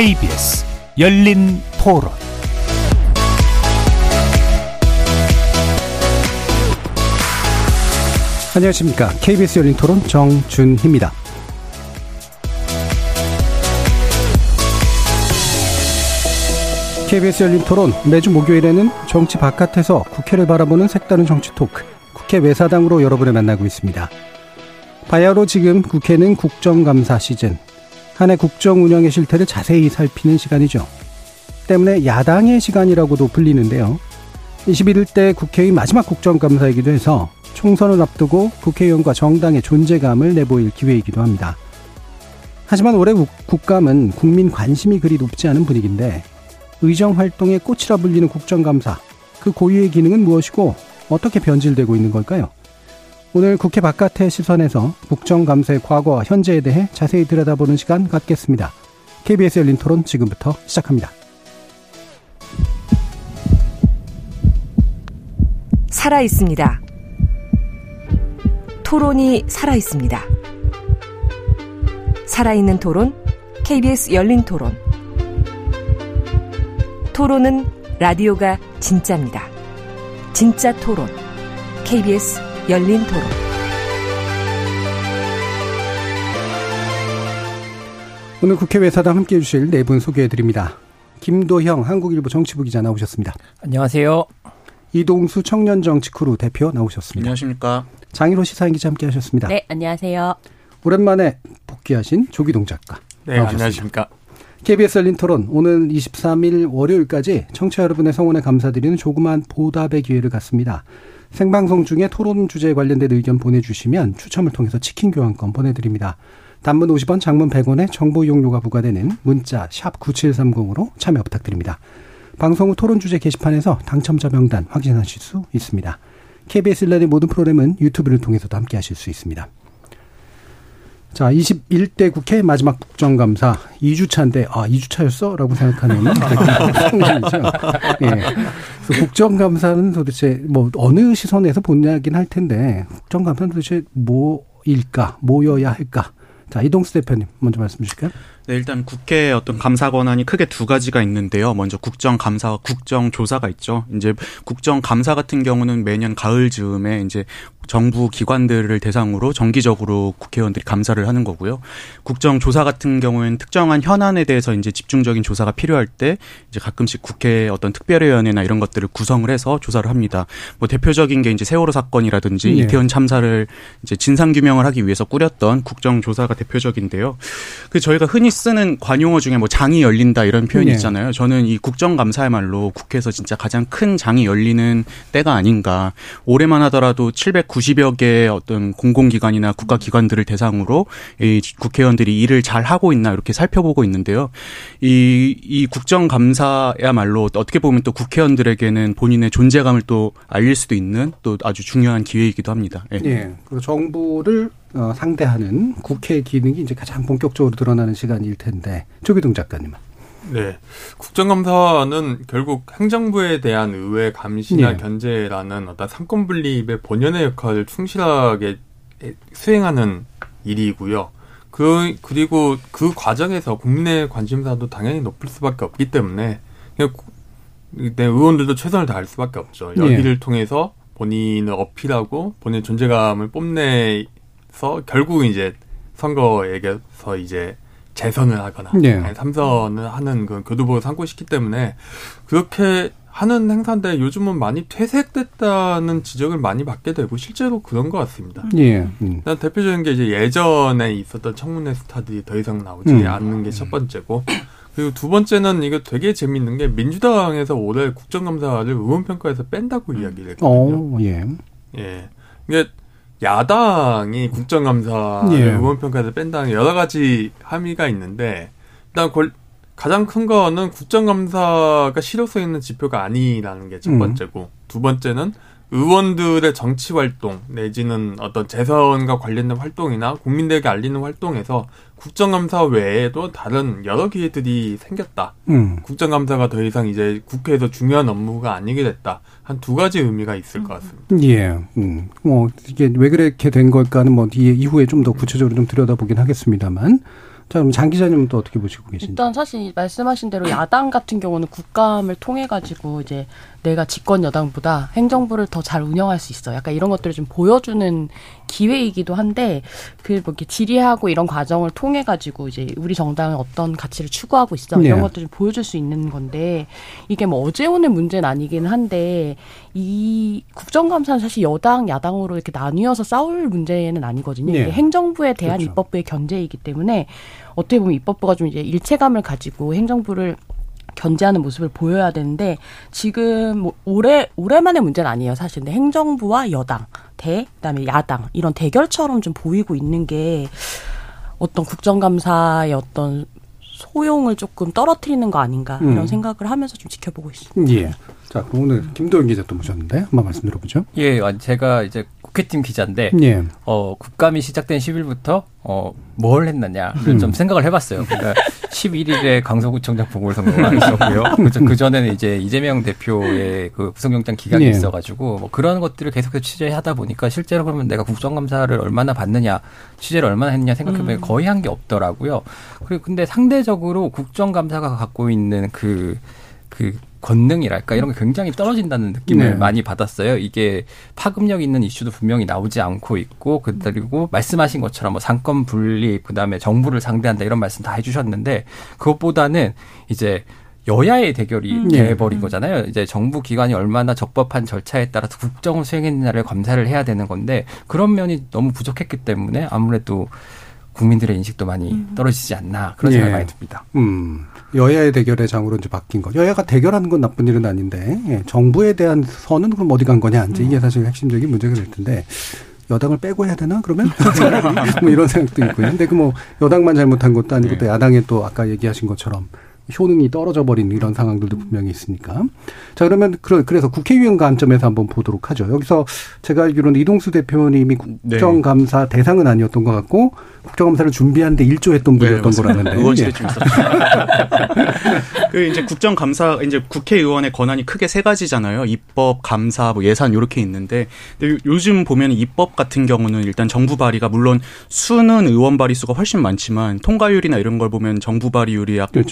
KBS 열린 토론 안녕하십니까. KBS 열린 토론 정준희입니다. KBS 열린 토론 매주 목요일에는 정치 바깥에서 국회를 바라보는 색다른 정치 토크 국회 외사당으로 여러분을 만나고 있습니다. 바야로 지금 국회는 국정감사 시즌 한해 국정 운영의 실태를 자세히 살피는 시간이죠. 때문에 야당의 시간이라고도 불리는데요. 21대 국회의 마지막 국정감사이기도 해서 총선을 앞두고 국회의원과 정당의 존재감을 내보일 기회이기도 합니다. 하지만 올해 국감은 국민 관심이 그리 높지 않은 분위기인데 의정 활동의 꽃이라 불리는 국정감사, 그 고유의 기능은 무엇이고 어떻게 변질되고 있는 걸까요? 오늘 국회 바깥의 시선에서 국정감사의 과거와 현재에 대해 자세히 들여다보는 시간 갖겠습니다. KBS 열린 토론 지금부터 시작합니다. 살아 있습니다. 토론이 살아 있습니다. 살아있는 토론, KBS 열린 토론. 토론은 라디오가 진짜입니다. 진짜 토론. KBS 열린 토론. 오늘 국회 외사당 함께 해주실 네 분 소개해 드립니다. 김도형 한국일보 정치부 기자 나오셨습니다. 안녕하세요. 이동수 청년정치크루 대표 나오셨습니다. 안녕하십니까. 장희로 시사인 기자 함께 하셨습니다. 네, 안녕하세요. 오랜만에 복귀하신 조기동 작가. 네, 나오셨습니다. 안녕하십니까. KBS 열린 토론 오늘 23일 월요일까지 청취자 여러분의 성원에 감사드리는 조그만 보답의 기회를 갖습니다. 생방송 중에 토론 주제에 관련된 의견 보내주시면 추첨을 통해서 치킨 교환권 보내드립니다. 단문 50원, 장문 100원의 정보 이용료가 부과되는 문자 샵 9730으로 참여 부탁드립니다. 방송 후 토론 주제 게시판에서 당첨자 명단 확인하실 수 있습니다. KBS 일라의 모든 프로그램은 유튜브를 통해서도 함께 하실 수 있습니다. 자, 21대 국회 마지막 국정감사 2주차인데, 아, 2주차였어? 라고 생각하는 상황이죠. 예. 그래서 국정감사는 도대체 뭐 어느 시선에서 보냐긴 할 텐데, 국정감사는 도대체 뭐일까? 뭐여야 할까? 자, 이동수 대표님 먼저 말씀 주실까요? 네, 일단 국회 어떤 감사 권한이 크게 두 가지가 있는데요. 먼저 국정감사와 국정조사가 있죠. 이제 국정감사 같은 경우는 매년 가을 즈음에 이제 정부 기관들을 대상으로 정기적으로 국회의원들이 감사를 하는 거고요. 국정 조사 같은 경우에는 특정한 현안에 대해서 이제 집중적인 조사가 필요할 때 이제 가끔씩 국회 어떤 특별위원회나 이런 것들을 구성을 해서 조사를 합니다. 뭐 대표적인 게 이제 세월호 사건이라든지 네. 이태원 참사를 이제 진상 규명을 하기 위해서 꾸렸던 국정 조사가 대표적인데요. 그 저희가 흔히 쓰는 관용어 중에 뭐 장이 열린다 이런 표현이 네. 있잖아요. 저는 이 국정 감사야말로 국회에서 진짜 가장 큰 장이 열리는 때가 아닌가. 올해만 하더라도 790여 개의 어떤 공공기관이나 국가기관들을 대상으로 이 국회의원들이 일을 잘 하고 있나 이렇게 살펴보고 있는데요. 이, 이 국정감사야말로 어떻게 보면 또 국회의원들에게는 본인의 존재감을 또 알릴 수도 있는 또 아주 중요한 기회이기도 합니다. 예. 네. 그 정부를 어, 상대하는 국회 기능이 이제 가장 본격적으로 드러나는 시간일 텐데 조기동 작가님은. 네. 국정감사는 결국 행정부에 대한 의회 감시나 네. 견제라는 어떤 상권 분립의 본연의 역할을 충실하게 수행하는 일이고요. 그, 그리고 그 과정에서 국민의 관심사도 당연히 높을 수밖에 없기 때문에 그냥 네, 의원들도 최선을 다할 수밖에 없죠. 여기를 네. 통해서 본인을 어필하고 본인 존재감을 뽐내 서 결국 이제 선거에서 이제 재선을 하거나 네. 삼선을 하는 그 교두보를 삼고 싶기 때문에 그렇게 하는 행사인데 요즘은 많이 퇴색됐다는 지적을 많이 받게 되고 실제로 그런 것 같습니다. 예. 음. 대표적인 게 이제 예전에 있었던 청문회 스타들이 더 이상 나오지 음. 않는 게 첫 번째고 그리고 두 번째는 이거 되게 재밌는 게 민주당에서 올해 국정감사를 의원평가에서 뺀다고 이야기를 했거든요. 어, 예. 예. 이게 야당이 국정감사 예. 의원평가에서 뺀다는 여러 가지 함의가 있는데 일단 가장 큰 거는 국정감사가 실효성 있는 지표가 아니라는 게첫 음. 번째고 음. 두 번째는 의원들의 정치 활동 내지는 어떤 재선과 관련된 활동이나 국민들에게 알리는 활동에서 국정감사 외에도 다른 여러 기회들이 생겼다. 음. 국정감사가 더 이상 이제 국회에서 중요한 업무가 아니게 됐다. 한 두 가지 의미가 있을 것 같습니다. 예. 음. 뭐 이게 왜 그렇게 된 걸까는 뭐 뒤에 이후에 좀 더 구체적으로 좀 들여다보긴 하겠습니다만 자, 그럼 장 기자님은 또 어떻게 보시고 계신지? 일단 사실 말씀하신 대로 야당 같은 경우는 국감을 통해 가지고 이제 내가 집권 여당보다 행정부를 더 잘 운영할 수 있어. 약간 이런 것들을 좀 보여주는 기회이기도 한데 그뭐 이렇게 질의하고 이런 과정을 통해 가지고 이제 우리 정당은 어떤 가치를 추구하고 있어 네. 이런 것들을 보여줄 수 있는 건데 이게 뭐 어제 오늘 문제는 아니긴 한데 이 국정감사는 사실 여당 야당으로 이렇게 나뉘어서 싸울 문제는 아니거든요. 네. 이게 행정부에 대한 그렇죠. 입법부의 견제이기 때문에 어떻게 보면 입법부가 좀 이제 일체감을 가지고 행정부를 견제하는 모습을 보여야 되는데 지금 뭐 올해 올해만의 문제는 아니에요 사실 근데 행정부와 여당 대 그다음에 야당 이런 대결처럼 좀 보이고 있는 게 어떤 국정감사의 어떤 소용을 조금 떨어뜨리는 거 아닌가 음. 이런 생각을 하면서 좀 지켜보고 있습니다. 예. 자, 그럼 오늘 김도영 기자 또 모셨는데 한번 말씀 들어보죠. 예, 아, 제가 이제 국회팀 기자인데 예. 어, 국감이 시작된 10일부터 어, 뭘 했느냐를 음. 좀 생각을 해봤어요. 그러니까 11일에 강서구청장 보궐선거가 있었고요. 그, 그 전에는 이제 이재명 대표의 그 구속영장 기각이 예. 있어가지고 뭐 그런 것들을 계속해서 취재하다 보니까 실제로 그러면 내가 국정감사를 얼마나 받느냐, 취재를 얼마나 했느냐 생각해보면 음. 거의 한 게 없더라고요. 그리고 근데 상대적으로 국정감사가 갖고 있는 그, 그 권능이랄까 이런 게 굉장히 떨어진다는 느낌을 네. 많이 받았어요. 이게 파급력 있는 이슈도 분명히 나오지 않고 있고 그리고 말씀하신 것처럼 뭐 삼권 분립 그다음에 정부를 상대한다 이런 말씀 다 해주셨는데 그것보다는 이제 여야의 대결이 음. 돼버린 거잖아요. 이제 정부 기관이 얼마나 적법한 절차에 따라서 국정을 수행했느냐를 검사를 해야 되는 건데 그런 면이 너무 부족했기 때문에 아무래도 국민들의 인식도 많이 떨어지지 않나 그런 생각이 예. 많이 듭니다. 음, 여야의 대결의 장으로 이제 바뀐 거. 여야가 대결하는 건 나쁜 일은 아닌데, 예, 정부에 대한 선은 그럼 어디 간 거냐, 이제 이게 사실 핵심적인 문제가 될 텐데, 여당을 빼고 해야 되나, 그러면? 뭐 이런 생각도 있고요. 근데 그 뭐, 여당만 잘못한 것도 아니고 또 야당의 또 아까 얘기하신 것처럼 효능이 떨어져 버린 이런 상황들도 분명히 있으니까. 자, 그러면 그- 그래서 국회의원 관점에서 한번 보도록 하죠. 여기서 제가 알기로는 이동수 대표님이 네. 국정감사 대상은 아니었던 것 같고, 국정감사를 준비하는데 일조했던 분이었던 맞습니다. 거라는데. 의원실에 예. 좀 있었어요. 그 이제 국정감사 이제 국회의원의 권한이 크게 세 가지잖아요. 입법, 감사, 뭐 예산 이렇게 있는데 요- 요즘 보면 입법 같은 경우는 일단 정부 발의가 물론 수는 의원 발의 수가 훨씬 많지만 통과율이나 이런 걸 보면 정부 발의율이 약 그렇죠.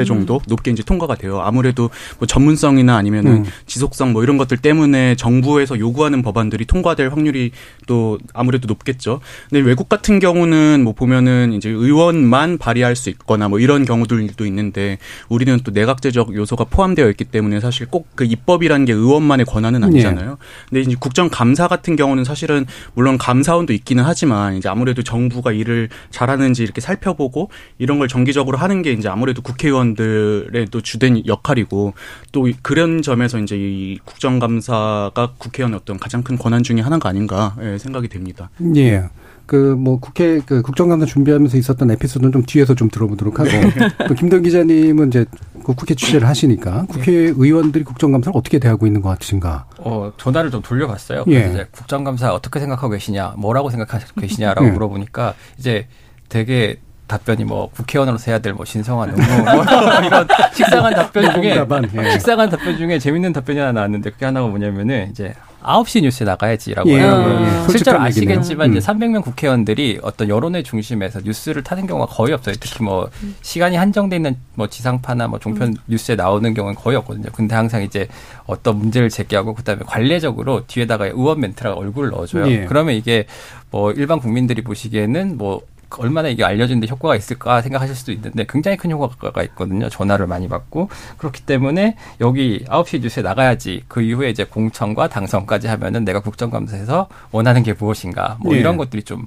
다섯 배 정도 높게 이제 통과가 돼요. 아무래도 뭐 전문성이나 아니면은 음. 지속성 뭐 이런 것들 때문에 정부에서 요구하는 법안들이 통과될 확률이 또 아무래도 높겠죠. 근데 외국 같은 경우는 뭐 보면은 이제 의원만 발의할 수 있거나 뭐 이런 경우들도 있는데 우리는 또 내각제적 요소가 포함되어 있기 때문에 사실 꼭 그 입법이라는 게 의원만의 권한은 아니잖아요. 근데 이제 국정감사 같은 경우는 사실은 물론 감사원도 있기는 하지만 이제 아무래도 정부가 일을 잘하는지 이렇게 살펴보고 이런 걸 정기적으로 하는 게 이제 아무래도 국회의원 들의 또 주된 역할이고 또 이- 그런 점에서 이제 이 국정감사가 국회의원의 어떤 가장 큰 권한 중에 하나가 아닌가 예, 생각이 됩니다. 예. 그뭐 국회 그 국정감사 준비하면서 있었던 에피소드는 좀 뒤에서 좀 들어보도록 하고 또 김동 기자님은 이제 그 국회 취재를 하시니까 국회의원들이 국정감사를 어떻게 대하고 있는 것 같으신가? 어, 전화를 좀 돌려봤어요. 예. 이제 국정감사 어떻게 생각하고 계시냐, 뭐라고 생각하고 계시냐라고 예. 물어보니까 이제 되게 답변이 뭐 국회의원으로서 해야 될 뭐 신성한 의무 뭐 이런 식상한 답변 중에 예. 식상한 답변 중에 재밌는 답변이 하나 나왔는데 그게 하나가 뭐냐면은 이제 9시 뉴스에 나가야지라고 예, 해요. 예, 예. 실제로 솔직한 얘기네요. 아시겠지만 음. 이제 300명 국회의원들이 어떤 여론의 중심에서 뉴스를 타는 경우가 거의 없어요. 특히 뭐 시간이 한정돼 있는 뭐 지상파나 뭐 종편 뉴스에 나오는 경우는 거의 없거든요. 근데 항상 이제 어떤 문제를 제기하고 그다음에 관례적으로 뒤에다가 의원 멘트랑 얼굴을 넣어줘요. 예. 그러면 이게 뭐 일반 국민들이 보시기에는 뭐 얼마나 이게 알려주는데 효과가 있을까 생각하실 수도 있는데 굉장히 큰 효과가 있거든요. 전화를 많이 받고 그렇기 때문에 여기 9시 뉴스에 나가야지 그 이후에 이제 공천과 당선까지 하면은 내가 국정감사에서 원하는 게 무엇인가 뭐 예. 이런 것들이 좀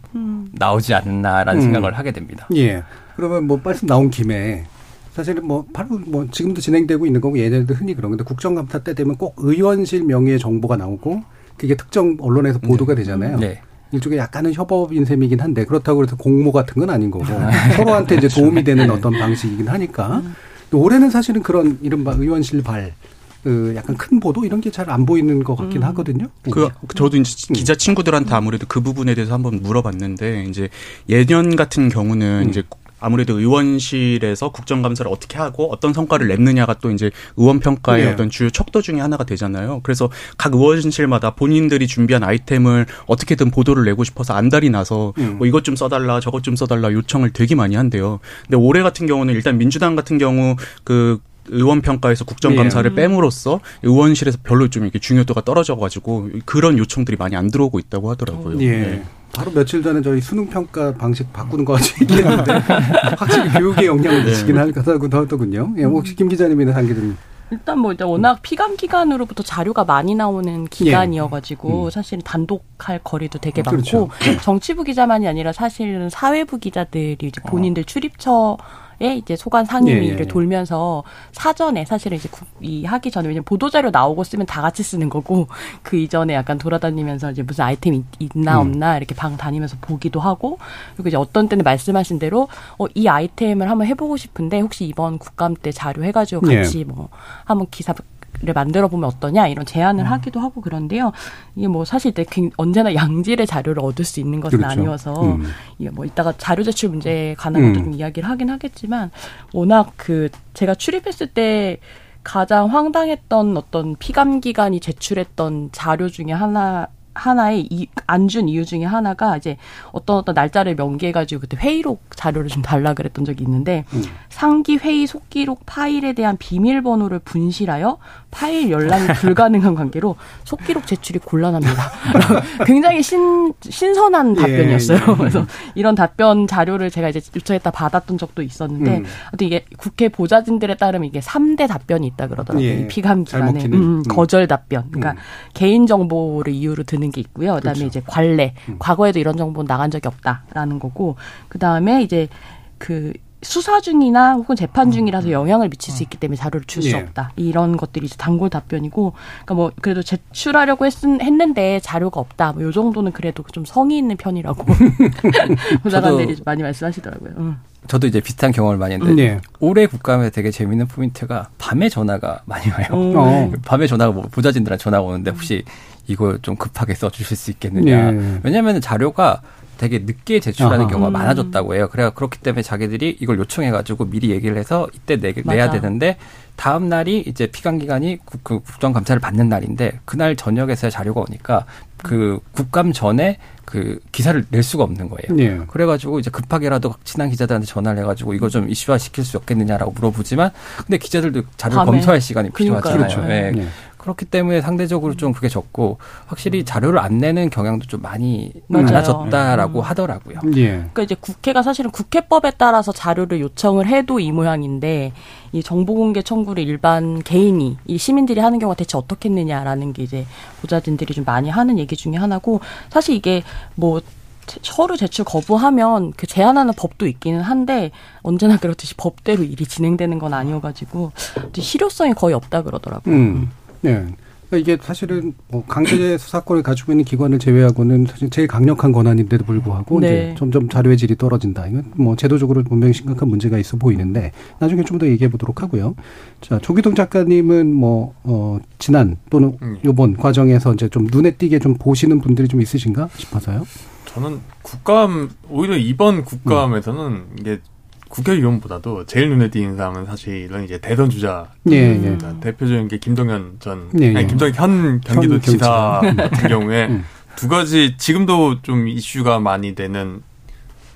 나오지 않나라는 음. 생각을 하게 됩니다. 예. 그러면 뭐 말씀 나온 김에 사실은 뭐 바로 뭐 지금도 진행되고 있는 거고 예전에도 흔히 그런 건데 국정감사 때 되면 꼭 의원실 명의의 정보가 나오고 그게 특정 언론에서 보도가 되잖아요. 네. 일종의 약간은 협업인 셈이긴 한데 그렇다고 해서 공모 같은 건 아닌 거고 서로한테 이제 도움이 되는 어떤 방식이긴 하니까. 또 올해는 사실은 그런 이른바 의원실 발 그 약간 큰 보도 이런 게 잘 안 보이는 것 같긴 하거든요. 그 저도 이제 기자 친구들한테 아무래도 그 부분에 대해서 한번 물어봤는데 이제 예년 같은 경우는 음. 이제 아무래도 의원실에서 국정감사를 어떻게 하고 어떤 성과를 냈느냐가 또 이제 의원 평가의 네. 어떤 주요 척도 중에 하나가 되잖아요. 그래서 각 의원실마다 본인들이 준비한 아이템을 어떻게든 보도를 내고 싶어서 안달이 나서 음. 뭐 이것 좀 써달라 저것 좀 써달라 요청을 되게 많이 한대요. 근데 올해 같은 경우는 일단 민주당 같은 경우 그 의원 평가에서 국정감사를 예. 빼므로써 의원실에서 별로 좀 이렇게 중요도가 떨어져가지고 그런 요청들이 많이 안 들어오고 있다고 하더라고요. 예. 네. 바로 며칠 전에 저희 수능 평가 방식 바꾸는 거 같이 얘기했는데 확실히 교육에 영향을 네. 미치긴 할 거다고 하더군요. 예, 혹시 김 기자님이나 상 기자님. 일단 뭐 이제 워낙 피감 기관으로부터 자료가 많이 나오는 기관이어가지고 음. 사실 단독할 거리도 되게 그렇죠. 많고 정치부 기자만이 아니라 사실은 사회부 기자들이 이제 본인들 출입처 에 이제 소관 상임위를 예, 예, 예. 돌면서 사전에 사실은 이제 국- 이 하기 전에 왜냐면 보도 자료 나오고 쓰면 다 같이 쓰는 거고 그 이전에 약간 돌아다니면서 이제 무슨 아이템 이 있나 음. 없나 이렇게 방 다니면서 보기도 하고 그리고 이제 어떤 때는 말씀하신 대로 어, 이 아이템을 한번 해보고 싶은데 혹시 이번 국감 때 자료 해가지고 예. 같이 뭐 한번 기사 를 만들어 보면 어떠냐 이런 제안을 하기도 하고 그런데요. 이게 뭐 사실 언제나 양질의 자료를 얻을 수 있는 것은 그렇죠. 아니어서 음. 이게 뭐 이따가 자료 제출 문제에 관한 것도 음. 좀 이야기를 하긴 하겠지만 워낙 그 제가 출입했을 때 가장 황당했던 어떤 피감 기관이 제출했던 자료 중에 하나 하나의 안 준 이유 중에 하나가 이제 어떤 어떤 날짜를 명기해가지고 그때 회의록 자료를 좀 달라 그랬던 적이 있는데 음. 상기 회의 속기록 파일에 대한 비밀번호를 분실하여 파일 열람이 불가능한 관계로 속기록 제출이 곤란합니다. 굉장히 신 신선한 예, 답변이었어요. 예. 그래서 이런 답변 자료를 제가 이제 요청했다 받았던 적도 있었는데 음. 아무튼 이게 국회 보좌진들에 따르면 이게 3대 답변이 있다 그러더라고요. 예. 이 피감 먹히는. 음, 음. 거절 답변. 그러니까 음. 개인 정보를 이유로 드는 게 있고요. 그다음에 그렇죠. 이제 관례. 음. 과거에도 이런 정보는 나간 적이 없다라는 거고 그다음에 이제 그 수사 중이나 혹은 재판 중이라서 영향을 미칠 수 있기 때문에 자료를 줄수 예. 없다. 이런 것들이 이제 단골 답변이고, 그러니까 뭐 그래도 제출하려고 했, 했는데 자료가 없다. 뭐 요 정도는 그래도 좀 성의 있는 편이라고 보좌관들이 많이 말씀하시더라고요. 음. 저도 이제 비슷한 경험을 많이 했는데 예. 올해 국감에 되게 재밌는 포인트가 밤에 전화가 많이 와요. 어. 밤에 전화가 뭐 보좌진들한테 전화가 오는데 혹시 이거 좀 급하게 써주실 수 있겠느냐. 예. 왜냐하면 자료가 되게 늦게 제출하는 아하. 경우가 음. 많아졌다고 해요. 그래 그렇기 때문에 자기들이 이걸 요청해가지고 미리 얘기를 해서 이때 내, 내야 맞아. 되는데 다음 날이 이제 피감 기관이 국, 그 국정 감사를 받는 날인데 그날 저녁에서야 자료가 오니까 그 국감 전에 그 기사를 낼 수가 없는 거예요. 예. 그래가지고 이제 급하게라도 친한 기자들한테 전화를 해가지고 이거 좀 이슈화 시킬 수 없겠느냐라고 물어보지만 근데 기자들도 자료를 밤에. 검토할 시간이 그러니까요. 필요하잖아요. 그렇죠. 예. 예. 그렇기 때문에 상대적으로 좀 그게 적고 확실히 자료를 안 내는 경향도 좀 많이 맞아요. 많아졌다라고 하더라고요. 예. 그러니까 이제 국회가 사실은 국회법에 따라서 자료를 요청을 해도 이 모양인데 이 정보공개 청구를 일반 개인이 이 시민들이 하는 경우가 대체 어떻겠느냐라는 게 이제 보좌진들이 좀 많이 하는 얘기 중에 하나고 사실 이게 뭐 제- 서류 제출 거부하면 그 제한하는 법도 있기는 한데 언제나 그렇듯이 법대로 일이 진행되는 건 아니어가지고 실효성이 거의 없다 그러더라고요. 음. 네. 그러니까 이게 사실은 뭐 강제 수사권을 가지고 있는 기관을 제외하고는 사실 제일 강력한 권한인데도 불구하고 네. 이제 점점 자료의 질이 떨어진다. 이건 뭐 제도적으로 분명히 심각한 문제가 있어 보이는데 나중에 좀 더 얘기해 보도록 하고요. 자, 조기동 작가님은 뭐, 어, 지난 또는 음. 요번 과정에서 이제 좀 눈에 띄게 좀 보시는 분들이 좀 있으신가 싶어서요. 저는 국감 오히려 이번 국감에서는 이게 국회의원보다도 제일 눈에 띄는 사람은 사실은 이제 대선 주자 예, 예. 음. 대표적인 게 김동연 전 예, 아니 예. 김동연 현 경기도지사 현 같은 경우에 음. 두 가지 지금도 좀 이슈가 많이 되는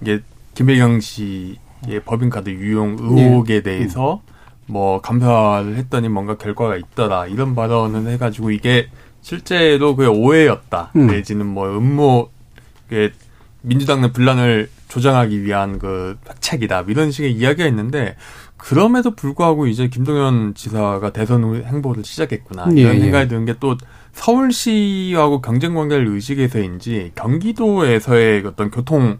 이게 김혜경 씨의 법인카드 유용 의혹에 대해서 뭐 감사를 했더니 뭔가 결과가 있더라 이런 발언을 해가지고 이게 실제로 그 오해였다 음. 내지는 뭐 음모 그 민주당 내 분란을 조장하기 위한 그 획책이다 이런 식의 이야기가 있는데 그럼에도 불구하고 이제 김동연 지사가 대선 후 행보를 시작했구나 예, 이런 예. 생각이 드는 게 또 서울시하고 경쟁 관계를 의식해서인지 경기도에서의 어떤 교통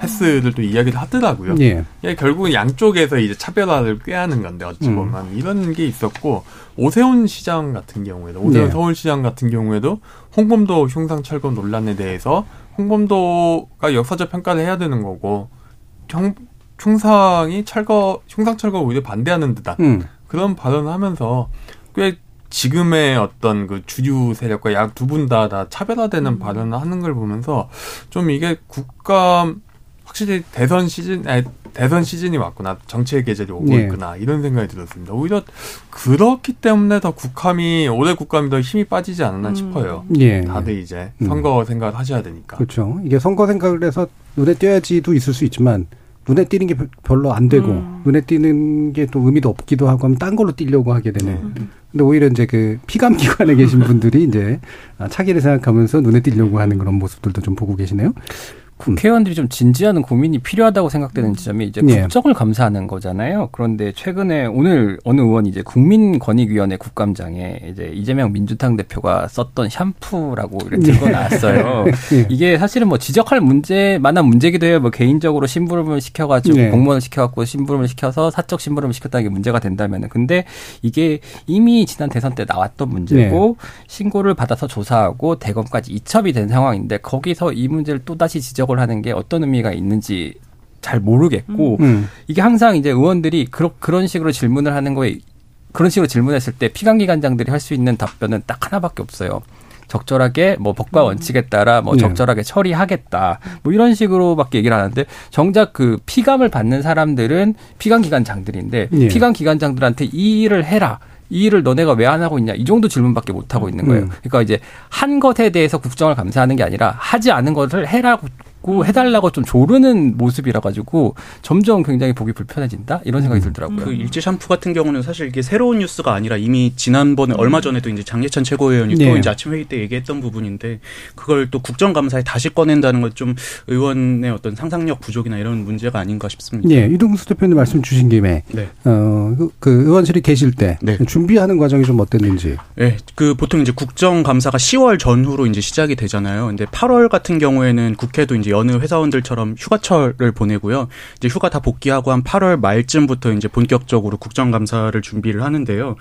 패스를 또 이야기를 하더라고요. 예. 예, 결국은 양쪽에서 이제 차별화를 꾀하는 건데 어찌 음. 보면 이런 게 있었고 오세훈 시장 같은 경우에도 오세훈 네. 서울시장 같은 경우에도 홍범도 흉상 철거 논란에 대해서 홍범도가 역사적 평가를 해야 되는 거고 형, 흉상이 철거 흉상 철거 오히려 반대하는 듯한 음. 그런 발언을 하면서 꽤 지금의 어떤 그 주류 세력과 약 두 분 다 다 차별화되는 발언을 하는 걸 보면서 좀 이게 국감 확실히 대선 시즌, 아니, 대선 시즌이 왔구나, 정치의 계절이 오고 네. 있구나 이런 생각이 들었습니다. 오히려 그렇기 때문에 더 국감이 올해 국감이 더 힘이 빠지지 않았나 음. 싶어요. 예. 다들 이제 음. 선거 생각을 하셔야 되니까. 그렇죠. 이게 선거 생각을 해서 눈에 띄어야지도 있을 수 있지만 눈에 띄는 게 별- 별로 안 되고 음. 눈에 띄는 게 또 의미도 없기도 하고 하면 딴 걸로 띄려고 하게 되는. 네. 근데 오히려 이제 그 피감 기관에 계신 분들이 이제 아, 차기를 생각하면서 눈에 띄려고 하는 그런 모습들도 좀 보고 계시네요. 국회의원들이 좀 진지하는 고민이 필요하다고 생각되는 지점이 이제 예. 국정을 감사하는 거잖아요. 그런데 최근에 오늘 어느 의원이 이제 국민권익위원회 국감장에 이제 이재명 민주당 대표가 썼던 샴푸라고 이렇게 들고 나왔어요. 예. 이게 사실은 뭐 지적할 문제 만한 문제기도 해요. 뭐 개인적으로 심부름을 시켜가지고 네. 공무원을 시켜갖고 심부름을 시켜서 사적 심부름을 시켰다는 게 문제가 된다면 은 근데 이게 이미 지난 대선 때 나왔던 문제고 네. 신고를 받아서 조사하고 대검까지 이첩이 된 상황인데 거기서 이 문제를 또 다시 지적 을 하는 게 어떤 의미가 있는지 잘 모르겠고 음. 이게 항상 이제 의원들이 그런 그런 식으로 질문을 하는 거에 그런 식으로 질문했을 때 피감기관장들이 할 수 있는 답변은 딱 하나밖에 없어요. 적절하게 뭐 법과 원칙에 따라 뭐 네. 적절하게 처리하겠다 뭐 이런 식으로밖에 얘기를 하는데 정작 그 피감을 받는 사람들은 피감 기관장들인데 예. 피감 기관장들한테 이 일을 해라 이 일을 너네가 왜 안 하고 있냐 이 정도 질문밖에 못 하고 있는 거예요. 음. 그러니까 이제 한 것에 대해서 국정을 감사하는 게 아니라 하지 않은 것을 해라고 해달라고 좀 조르는 모습이라 가지고 점점 굉장히 보기 불편해진다 이런 생각이 들더라고요. 그 일제 샴푸 같은 경우는 사실 이게 새로운 뉴스가 아니라 이미 지난번에 얼마 전에도 이제 장예찬 최고위원이 네. 또 이제 아침 회의 때 얘기했던 부분인데 그걸 또 국정감사에 다시 꺼낸다는 건 좀 의원의 어떤 상상력 부족이나 이런 문제가 아닌가 싶습니다. 예, 이동수 대표님 말씀 주신 김에 네. 어, 그, 그 의원실에 계실 때 네. 준비하는 과정이 좀 어땠는지. 네, 그 보통 이제 국정감사가 10월 전후로 이제 시작이 되잖아요. 근데 8월 같은 경우에는 국회도 이제 여느 회사원들처럼 휴가철을 보내고요. 이제 휴가 다 복귀하고 한 8월 말쯤부터 이제 본격적으로 국정감사를 준비를 하는데요.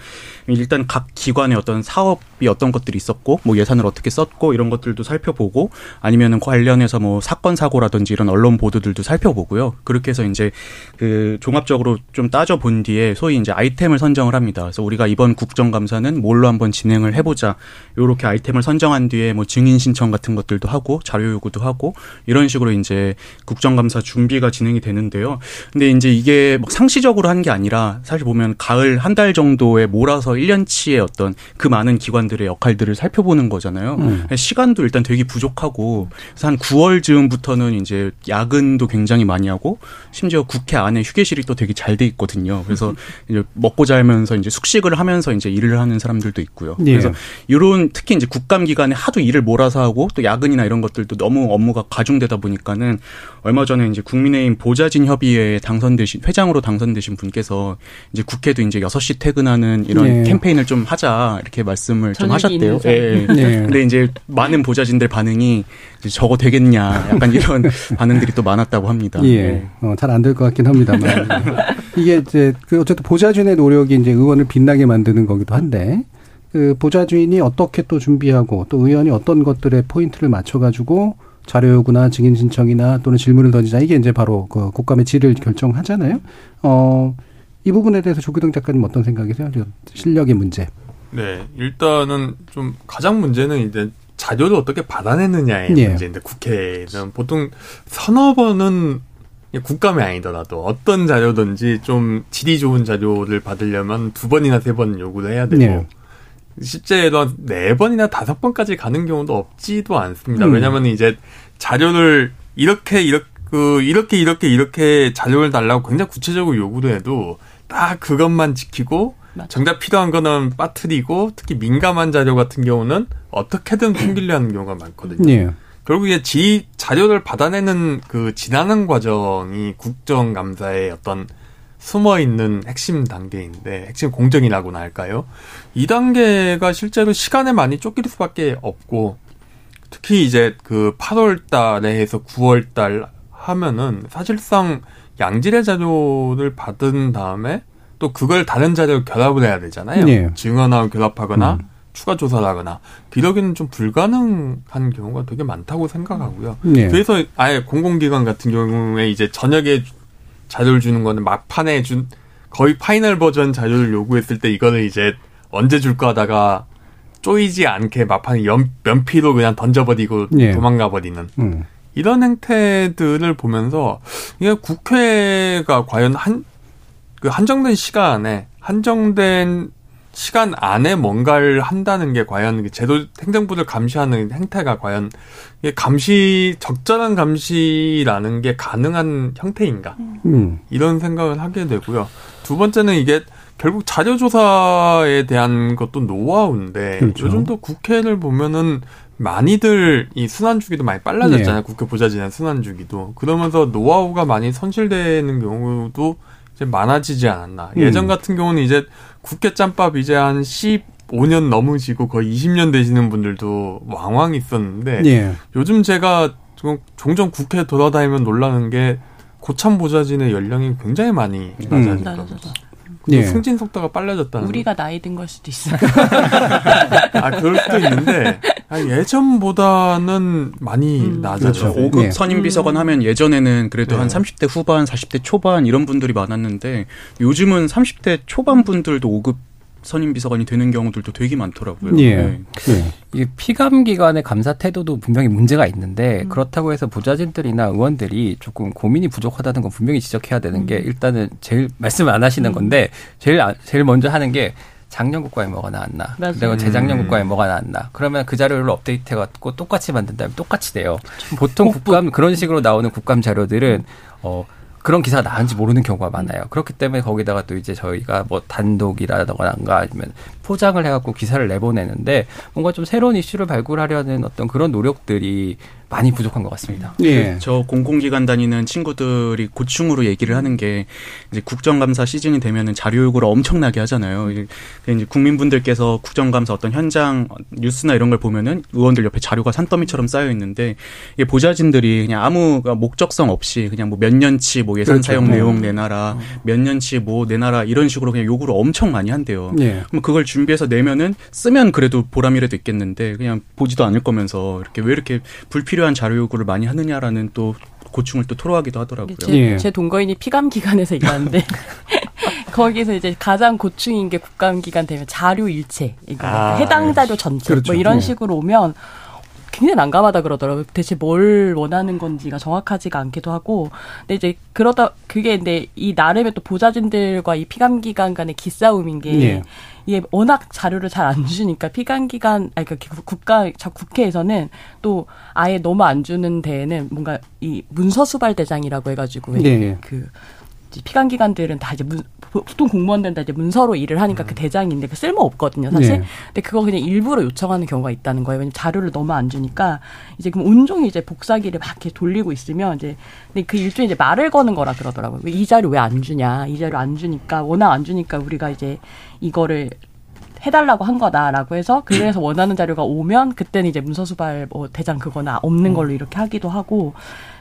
일단 각 기관의 어떤 사업이 어떤 것들이 있었고, 뭐 예산을 어떻게 썼고 이런 것들도 살펴보고, 아니면은 관련해서 뭐 사건 사고라든지 이런 언론 보도들도 살펴보고요. 그렇게 해서 이제 그 종합적으로 좀 따져 본 뒤에 소위 이제 아이템을 선정을 합니다. 그래서 우리가 이번 국정감사는 뭘로 한번 진행을 해보자. 요렇게 아이템을 선정한 뒤에 뭐 증인 신청 같은 것들도 하고 자료 요구도 하고 이런 식으로 이제 국정감사 준비가 진행이 되는데요. 근데 이제 이게 막 상시적으로 한 게 아니라 사실 보면 가을 한 달 정도에 몰아서 1년치의 어떤 그 많은 기관들의 역할들을 살펴보는 거잖아요. 음. 시간도 일단 되게 부족하고 그래서 한 9월 즈음부터는 이제 야근도 굉장히 많이 하고 심지어 국회 안에 휴게실이 또 되게 잘 돼 있거든요. 그래서 이제 먹고 자면서 이제 숙식을 하면서 이제 일을 하는 사람들도 있고요. 예. 그래서 이런 특히 이제 국감 기간에 하도 일을 몰아서 하고 또 야근이나 이런 것들도 너무 업무가 과중 되다 보니까는 얼마 전에 이제 국민의힘 보좌진 협의회에 당선되신 회장으로 당선되신 분께서 이제 국회도 이제 6시 퇴근하는 이런 예. 캠페인을 좀 하자 이렇게 말씀을 좀 하셨대요. 예, 예. 네. 근데 이제 많은 보좌진들 반응이 이제 저거 되겠냐 약간 이런 반응들이 또 많았다고 합니다. 예, 어, 잘 안 될 것 같긴 합니다만 이게 이제 그 어쨌든 보좌진의 노력이 이제 의원을 빛나게 만드는 거기도 한데 그 보좌진이 어떻게 또 준비하고 또 의원이 어떤 것들에 포인트를 맞춰 가지고 자료 요구나 증인 신청이나 또는 질문을 던지자 이게 이제 바로 그 국감의 질을 결정하잖아요. 어, 이 부분에 대해서 조기동 작가님 어떤 생각이세요? 저 실력의 문제. 네, 일단은 좀 가장 문제는 이제 자료를 어떻게 받아내느냐의 예. 문제인데 국회는 보통 서너 번은 국감이 아니더라도 어떤 자료든지 좀 질이 좋은 자료를 받으려면 두 번이나 세 번 요구를 해야 되고 네. 실제로 네 번이나 다섯 번까지 가는 경우도 없지도 않습니다. 음. 왜냐하면 이제 자료를 이렇게 이렇게 그 이렇게 이렇게 이렇게 자료를 달라고 굉장히 구체적으로 요구를 해도 딱 그것만 지키고 맞아. 정작 필요한 거는 빠뜨리고 특히 민감한 자료 같은 경우는 어떻게든 숨기려 하는 경우가 많거든요. 예. 결국에 지 자료를 받아내는 그 지나는 과정이 국정감사의 어떤 숨어 있는 핵심 단계인데 핵심 공정이라고나 할까요? 이 단계가 실제로 시간에 많이 쫓길 수밖에 없고 특히 이제 그 8월 달에 해서 9월 달 하면은 사실상 양질의 자료를 받은 다음에 또 그걸 다른 자료를 결합을 해야 되잖아요. 네. 증언하고 결합하거나 음. 추가 조사를 하거나 기록에는 좀 불가능한 경우가 되게 많다고 생각하고요. 예. 그래서 아예 공공기관 같은 경우에 이제 저녁에 자료를 주는 거는 막판에 준 거의 final 버전 자료를 요구했을 때 이거를 이제 언제 줄까 하다가 쪼이지 않게 막판에 연, 면피로 그냥 던져버리고 예. 도망가 버리는 음. 이런 행태들을 보면서 이게 국회가 과연 한 그 한정된 시간에 한정된 시간 안에 뭔가를 한다는 게 과연 그 제도 행정부를 감시하는 행태가 과연 감시 적절한 감시라는 게 가능한 형태인가 음. 이런 생각을 하게 되고요. 두 번째는 이게 결국 자료 조사에 대한 것도 노하우인데 그렇죠. 요즘도 국회를 보면은 많이들 이 순환 주기도 많이 빨라졌잖아요. 네. 국회 보좌진의 순환 주기도 그러면서 노하우가 많이 손실되는 경우도 이제 많아지지 않았나. 음. 예전 같은 경우는 이제 국회 짬밥 이제 한 15년 넘으시고 거의 20년 되시는 분들도 왕왕 있었는데 예. 요즘 제가 좀 종종 국회 돌아다니면 놀라는 게 고참 보좌진의 연령이 굉장히 많이 음. 낮아져서. 예. 승진 속도가 빨라졌다는. 우리가 나이 든 걸 수도 있어요. 아 그럴 수도 있는데 아, 예전보다는 많이 음. 낮아져. 그렇죠. 요 5급 예. 선임 비서관 하면 예전에는 그래도 네. 한 30대 후반, 40대 초반 이런 분들이 많았는데 요즘은 30대 초반 분들도 5급 선임 비서관이 되는 경우들도 되게 많더라고요. 예. 네. 예. 이게 피감 기관의 감사 태도도 분명히 문제가 있는데 음. 그렇다고 해서 보좌진들이나 의원들이 조금 고민이 부족하다는 건 분명히 지적해야 되는 게 일단은 제일 말씀 안 하시는 음. 건데 제일 아- 제일 먼저 하는 게 작년 국가에 뭐가 나왔나 맞아요. 그리고 재작년 음. 국가에 뭐가 나왔나 그러면 그 자료를 업데이트 해갖고 똑같이 만든다면 똑같이 돼요 보통 국감 그런 식으로 나오는 국감 자료들은 어 그런 기사가 나은지 모르는 경우가 많아요. 그렇기 때문에 거기다가 또 이제 저희가 뭐 단독이라던가 아니면 포장을 해갖고 기사를 내보내는데 뭔가 좀 새로운 이슈를 발굴하려는 어떤 그런 노력들이 많이 부족한 것 같습니다. 예. 그 저 공공기관 다니는 친구들이 고충으로 얘기를 하는 게 이제 국정감사 시즌이 되면은 자료 요구를 엄청나게 하잖아요. 이게 이제 국민분들께서 국정감사 어떤 현장 뉴스나 이런 걸 보면은 의원들 옆에 자료가 산더미처럼 쌓여 있는데 이게 보좌진들이 그냥 아무 목적성 없이 그냥 뭐 몇 년치 뭐 예산 그렇죠. 사용 음. 내용 내놔라, 몇 년치 뭐 내놔라 이런 식으로 그냥 요구를 엄청 많이 한대요. 예. 그럼 그걸 준비해서 내면은 쓰면 그래도 보람이라도 있겠는데 그냥 보지도 않을 거면서 이렇게 왜 이렇게 불필요 한 자료 요구를 많이 하느냐라는 또 고충을 또 토로하기도 하더라고요. 제, 예. 제 동거인이 피감 기관에서 일하는데 거기서 이제 가장 고충인 게 국감 기간 되면 자료 일체, 이거 아, 해당 자료 전체 그렇죠. 뭐 이런 예. 식으로 오면 굉장히 난감하다 그러더라고요. 대체 뭘 원하는 건지가 정확하지가 않기도 하고. 근데 이제 그러다 그게 근데 이 나름의 또 보좌진들과 이 피감 기관 간의 기싸움인 게 예. 이게 워낙 자료를 잘 안 주니까 피감 기관 아니 그러니까 국가 저 국회에서는 또 아예 너무 안 주는 데에는 뭔가 이 문서 수발 대장이라고 해가지고 예, 예. 그 피감 기관들은 다 이제 문, 보통 공무원들은 다 이제 문서로 일을 하니까 그 대장인데 그 쓸모 없거든요 사실. 예. 근데 그거 그냥 일부러 요청하는 경우가 있다는 거예요. 왜냐면 자료를 너무 안 주니까 이제 그럼 온종일 이제 복사기를 막 이렇게 돌리고 있으면 이제 근데 그 일종의 이제 말을 거는 거라 그러더라고요. 왜 이 자료 왜 안 주냐? 이 자료 안 주니까 워낙 안 주니까 우리가 이제 이거를 해달라고 한 거다라고 해서 그래서 원하는 자료가 오면 그때는 이제 문서 수발 뭐 대장 그거나 없는 걸로 이렇게 하기도 하고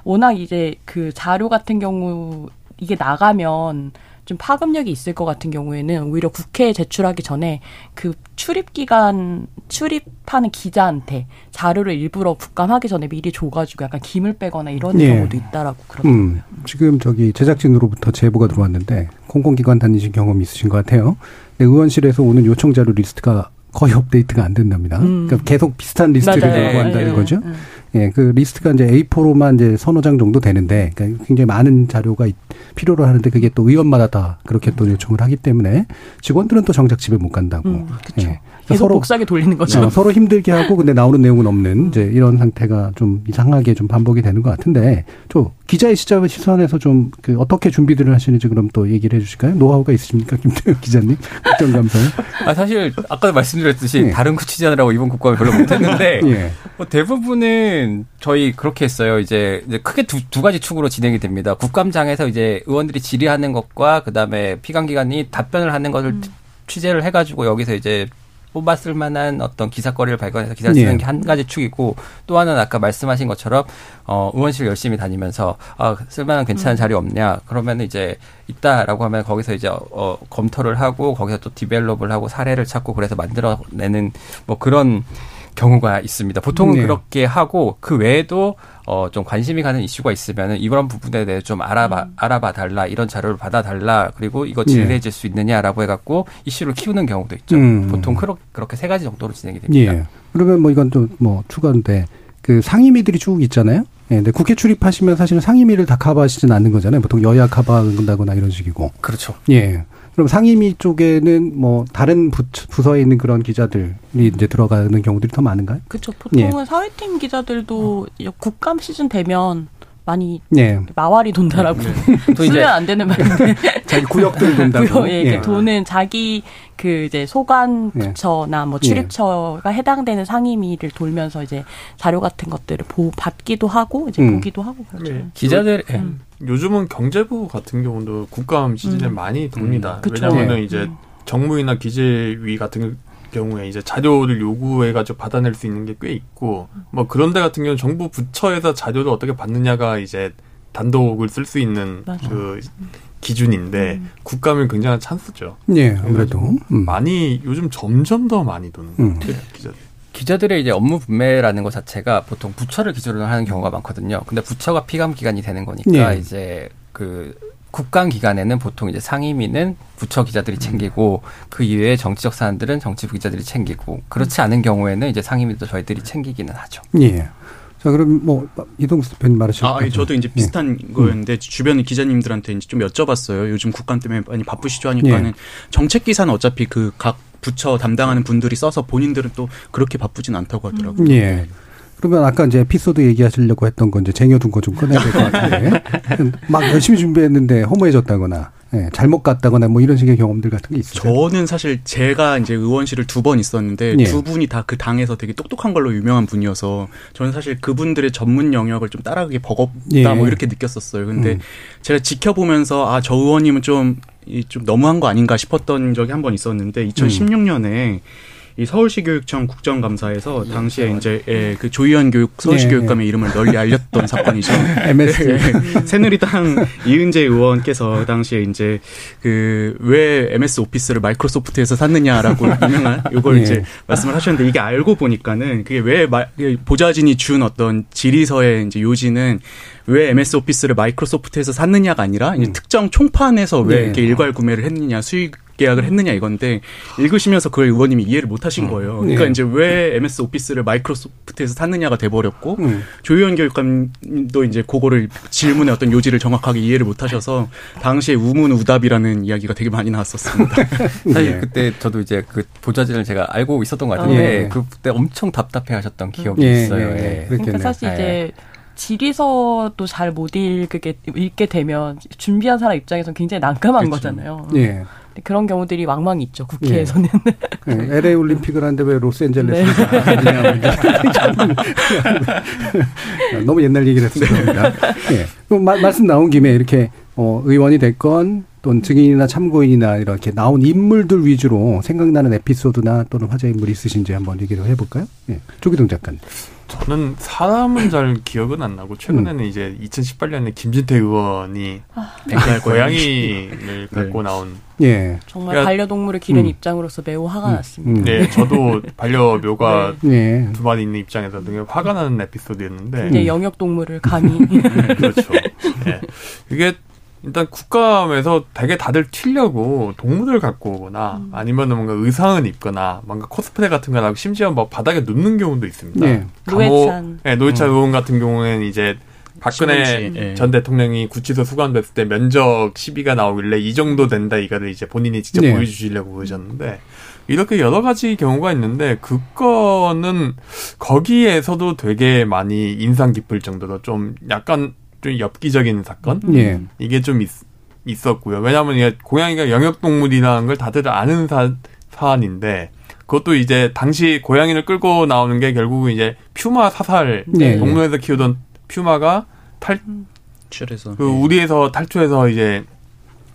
워낙 이제 그 자료 같은 경우 이게 나가면 좀 파급력이 있을 것 같은 경우에는 오히려 국회에 제출하기 전에 그 출입 기간 출입하는 기자한테 자료를 일부러 국감하기 전에 미리 줘가지고 약간 김을 빼거나 이런 예. 경우도 있다라고 그러더라고요. 음, 지금 저기 제작진으로부터 제보가 들어왔는데 공공기관 다니신 경험이 있으신 것 같아요. 근데 의원실에서 오는 요청 자료 리스트가 거의 업데이트가 안 된답니다. 음. 그러니까 계속 비슷한 리스트를. 요구한다는 예, 거죠. 예. 예, 그 리스트가 이제 A4로만 이제 서너 장 정도 되는데, 그러니까 굉장히 많은 자료가 있- 필요로 하는데 그게 또 의원마다 다 그렇게 또 요청을 하기 때문에 직원들은 또 정작 집에 못 간다고. 음, 그쵸. 예. 계속 복사기 돌리는 거죠. 어, 서로 힘들게 하고 근데 나오는 내용은 없는 이제 이런 상태가 좀 이상하게 좀 반복이 되는 것 같은데 저 기자의 시절 시선에서 좀 그 어떻게 준비들을 하시는지 그럼 또 얘기를 해주실까요? 노하우가 있으십니까, 김태우 기자님? 국정 감사에? 아, 사실 아까 말씀드렸듯이 예. 다른 취재하느라고 이번 국감을 별로 못했는데 예. 뭐 대부분은 저희 그렇게 했어요. 이제, 이제 크게 두, 두 가지 축으로 진행이 됩니다. 국감장에서 이제 의원들이 질의하는 것과 그 다음에 피감기관이 답변을 하는 것을 취재를 해가지고 여기서 이제 뽑았을 만한 어떤 기사거리를 발견해서 기사를 쓰는 예. 게한 가지 축이고 또 하나는 아까 말씀하신 것처럼 어 의원실 열심히 다니면서 아 쓸만한 괜찮은 자료 없냐 그러면 이제 있다라고 하면 거기서 이제 어 검토를 하고 거기서 또 develop을 하고 사례를 찾고 그래서 만들어내는 뭐 그런 경우가 있습니다. 보통은 네. 그렇게 하고 그 외에도 어 좀 관심이 가는 이슈가 있으면은 이런 부분에 대해 좀 알아봐 알아봐 달라 이런 자료를 받아 달라 그리고 이거 질의해 줄수 있느냐라고 해갖고 이슈를 키우는 경우도 있죠. 음. 보통 그렇, 그렇게 세 가지 정도로 진행이 됩니다. 예. 그러면 뭐 이건 또뭐 추가인데 그 상임위들이 쭉 있잖아요. 예, 근데 국회 출입하시면 사실은 상임위를 다 커버하시진 않는 거잖아요. 보통 여야 커버한다거나 이런 식이고. 그렇죠. 예. 그럼 상임위 쪽에는 뭐 다른 부, 부서에 있는 그런 기자들이 이제 들어가는 경우들이 더 많은가요? 그렇죠. 보통은 사회팀 기자들도 국감 시즌 되면 많이 예. 마활이 돈다라고 또 이제 쓰면 안 되는 말인데 자기 구역들 돈다고. 구역, 예, 예. 돈은 자기 그 이제 소관 예. 부처나 뭐 출입처가 해당되는 상임위를 돌면서 이제 자료 같은 것들을 보 받기도 하고 이제 음. 보기도 하고 그렇죠. 네. 기자들 예. 음. 요즘은 경제부 같은 경우도 국감 시즌에 음. 많이 돕니다. 그쵸. 왜냐하면 네. 이제 정무위나 기재위 같은 경우에 이제 자료를 요구해가지고 받아낼 수 있는 게 꽤 있고 뭐 그런데 같은 경우는 정부 부처에서 자료를 어떻게 받느냐가 이제 단독을 쓸 수 있는 맞아. 그 기준인데 국감은 굉장한 찬스죠. 예, 아무래도. 음. 많이 요즘 점점 더 많이 도는 것 음. 같아요. 기자들. 기자들의 이제 업무 분배라는 것 자체가 보통 부처를 기준으로 하는 경우가 많거든요. 근데 부처가 피감 기관이 되는 거니까 네. 이제 그 국감 기간에는 보통 이제 상임위는 부처 기자들이 챙기고 그 이외에 정치적 사안들은 정치부 기자들이 챙기고 그렇지 않은 경우에는 이제 상임위도 저희들이 챙기기는 하죠. 예. 자, 그럼 뭐 이동수 대표님 말하실 아, 저도 이제 비슷한 거였는데 주변 기자님들한테 이제 좀 여쭤봤어요. 요즘 국감 때문에 많이 바쁘시죠 하니까는 예. 정책 기사는 어차피 그 각 부처 담당하는 분들이 써서 본인들은 또 그렇게 바쁘진 않다고 하더라고요. 예. 그러면 아까 이제 에피소드 얘기하시려고 했던 거 이제 쟁여둔 거 좀 꺼내야 될 것 같은데 막 열심히 준비했는데 허무해졌다거나 예, 잘못 갔다거나 뭐 이런 식의 경험들 같은 게 있어요. 저는 사실 제가 이제 의원실을 두 번 있었는데 예. 두 분이 다 그 당에서 되게 똑똑한 걸로 유명한 분이어서 저는 사실 그분들의 전문 영역을 좀 따라가기 버겁다 예. 뭐 이렇게 느꼈었어요. 근데 음. 제가 지켜보면서 아 저 의원님은 좀, 이좀 너무한 거 아닌가 싶었던 적이 한 번 있었는데 2016년에 이 서울시 교육청 국정감사에서 당시에 이제 예, 그 조희연 교육 서울시 예, 교육감의 이름을 널리 알렸던 사건이죠. MS. 네. 새누리당 이은재 의원께서 당시에 이제 그 왜 MS 오피스를 마이크로소프트에서 샀느냐라고 유명한 요걸 예. 이제 말씀을 하셨는데 이게 알고 보니까는 그게 왜 마, 이게 보좌진이 준 어떤 질의서의 이제 요지는 왜 MS 오피스를 마이크로소프트에서 샀느냐가 아니라 이제 음. 특정 총판에서 왜 예. 이렇게 일괄 구매를 했느냐 수익 계약을 했느냐 이건데 읽으시면서 그걸 의원님이 이해를 못 하신 거예요. 그러니까 예. 이제 왜 MS 오피스를 마이크로소프트에서 샀느냐가 돼 버렸고 음. 조희연 교육감도 이제 그거를 질문의 어떤 요지를 정확하게 이해를 못 하셔서 당시에 우문우답이라는 이야기가 되게 많이 나왔었습니다. 사실 예. 그때 저도 이제 그 보좌진을 제가 알고 있었던 것 같은데 예. 그때 엄청 답답해 하셨던 기억이 예, 있어요. 그랬겠네요. 그러니까 사실 이제 질의서도 잘 못 읽게 읽게 되면 준비한 사람 입장에서는 굉장히 난감한 거잖아요. 예. 그런 경우들이 왕왕 있죠 국회에서는. 예. LA 올림픽을 하는데 왜 로스앤젤레스에서 네. 하느냐. 너무 옛날 얘기를 해서 죄송합니다. 예. 마- 말씀 나온 김에 이렇게 어, 의원이 됐건 또는 증인이나 참고인이나 이렇게 나온 인물들 위주로 생각나는 에피소드나 또는 화제 인물 있으신지 한번 얘기를 해볼까요? 예. 조기동 작가님. 저는 사람은 잘 기억은 안 나고 최근에는 음. 이제 2018년에 김진태 의원이 아. bengal 고양이를 갖고 나온 예. 정말 그러니까- 반려동물을 기른 음. 입장으로서 매우 화가 음. 났습니다. 음. 네, 저도 반려묘가 예. 두 마리 있는 입장에서 되게 화가 나는 에피소드였는데 이제 영역 동물을 감히 그렇죠. 네. 이게 일단 국감에서 되게 다들 튀려고 동물을 갖고 오거나 음. 아니면 뭔가 의상을 입거나 뭔가 코스프레 같은 걸 하고 심지어 뭐 바닥에 눕는 경우도 있습니다. 예. 노회찬. 네, 노회찬 의원 같은 경우에는 이제 박근혜 신문지, 예. 전 대통령이 구치소 수감됐을 때 면접 시비가 나오길래 이 정도 된다 이거를 이제 본인이 직접 네. 보여주시려고 그러셨는데 이렇게 여러 가지 경우가 있는데 그 건은 거기에서도 되게 많이 인상 깊을 정도로 좀 약간 좀 엽기적인 사건 예. 이게 좀 있, 있었고요. 왜냐하면 이게 고양이가 영역동물이라는 걸 다들 아는 사, 사안인데 그것도 이제 당시 고양이를 끌고 나오는 게 결국은 이제 퓨마 사살 네. 동물에서 키우던 퓨마가 탈 출해서 그 우리에서 탈출해서 이제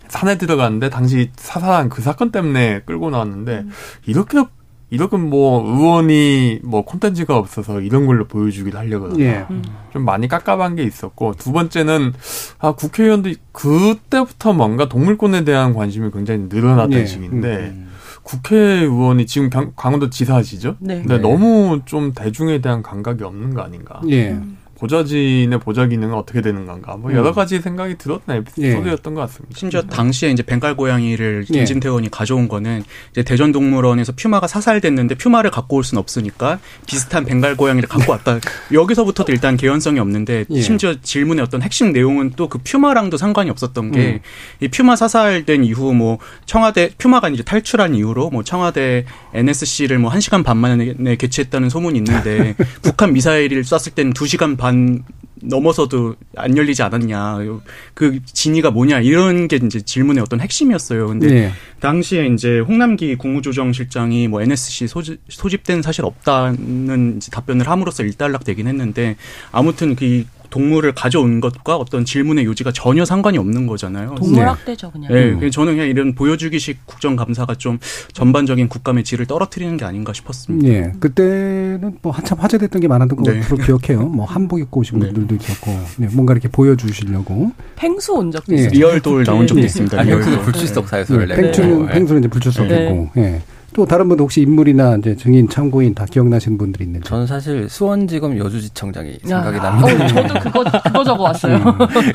산에 들어갔는데 당시 사살한 그 사건 때문에 끌고 나왔는데 이렇게 이렇게 뭐 의원이 뭐 콘텐츠가 없어서 이런 걸로 보여주기를 하려거든요. 예. 좀 많이 깝깝한 게 있었고 두 번째는 아 국회의원들이 그때부터 뭔가 동물권에 대한 관심이 굉장히 늘어났던 예. 시기인데 음. 국회의원이 지금 강, 강원도 지사시죠? 네. 근데 네. 너무 좀 대중에 대한 감각이 없는 거 아닌가? 예. 음. 보좌진의 보좌 기능은 어떻게 되는 건가 뭐 여러 음. 가지 생각이 들었던 에피소드였던 것 같습니다. 심지어 당시에 이제 벵갈 고양이를 예. 김진태원이 가져온 거는 이제 대전동물원에서 퓨마가 사살됐는데 퓨마를 갖고 올 수는 없으니까 비슷한 벵갈 고양이를 갖고 왔다. 여기서부터도 일단 개연성이 없는데 예. 심지어 질문의 어떤 핵심 내용은 또 그 퓨마랑도 상관이 없었던 음. 게이 퓨마 사살된 이후 뭐 청와대 퓨마가 이제 탈출한 이후로 뭐 청와대 NSC를 뭐 1시간 반 만에 개최했다는 소문이 있는데 북한 미사일을 쐈을 때는 2시간 반 넘어서도 안 열리지 않았냐. 그 진위가 뭐냐. 이런 게 이제 질문의 어떤 핵심이었어요. 근데 예. 당시에 이제 홍남기 국무조정실장이 뭐 NSC 소집, 소집된 사실 없다는 이제 답변을 함으로써 일단락 되긴 했는데 아무튼 그 동물을 가져온 것과 어떤 질문의 요지가 전혀 상관이 없는 거잖아요. 동물학대죠 그냥. 네, 음. 저는 그냥 이런 보여주기식 국정감사가 좀 전반적인 국감의 질을 떨어뜨리는 게 아닌가 싶었습니다. 예. 그때는 뭐 한참 화제됐던 게 많았던 네. 것으로 기억해요. 뭐 한복 입고 오신 네. 분들도 있었고, 네, 뭔가 이렇게 보여주시려고. 펭수 온 적도 예. 있어요. 리얼돌 나온 적도 예. 있습니다. 아니, 리얼돌. 그 불출석 네. 펭수는, 네. 펭수는 이제 불출석했고, 예. 또 다른 분들 혹시 인물이나 이제 증인, 참고인 다 기억나시는 분들이 있는지. 저는 사실 수원지검 여주지청장이 생각이 야. 납니다. 어, 저도 그거 그거 적어 왔어요.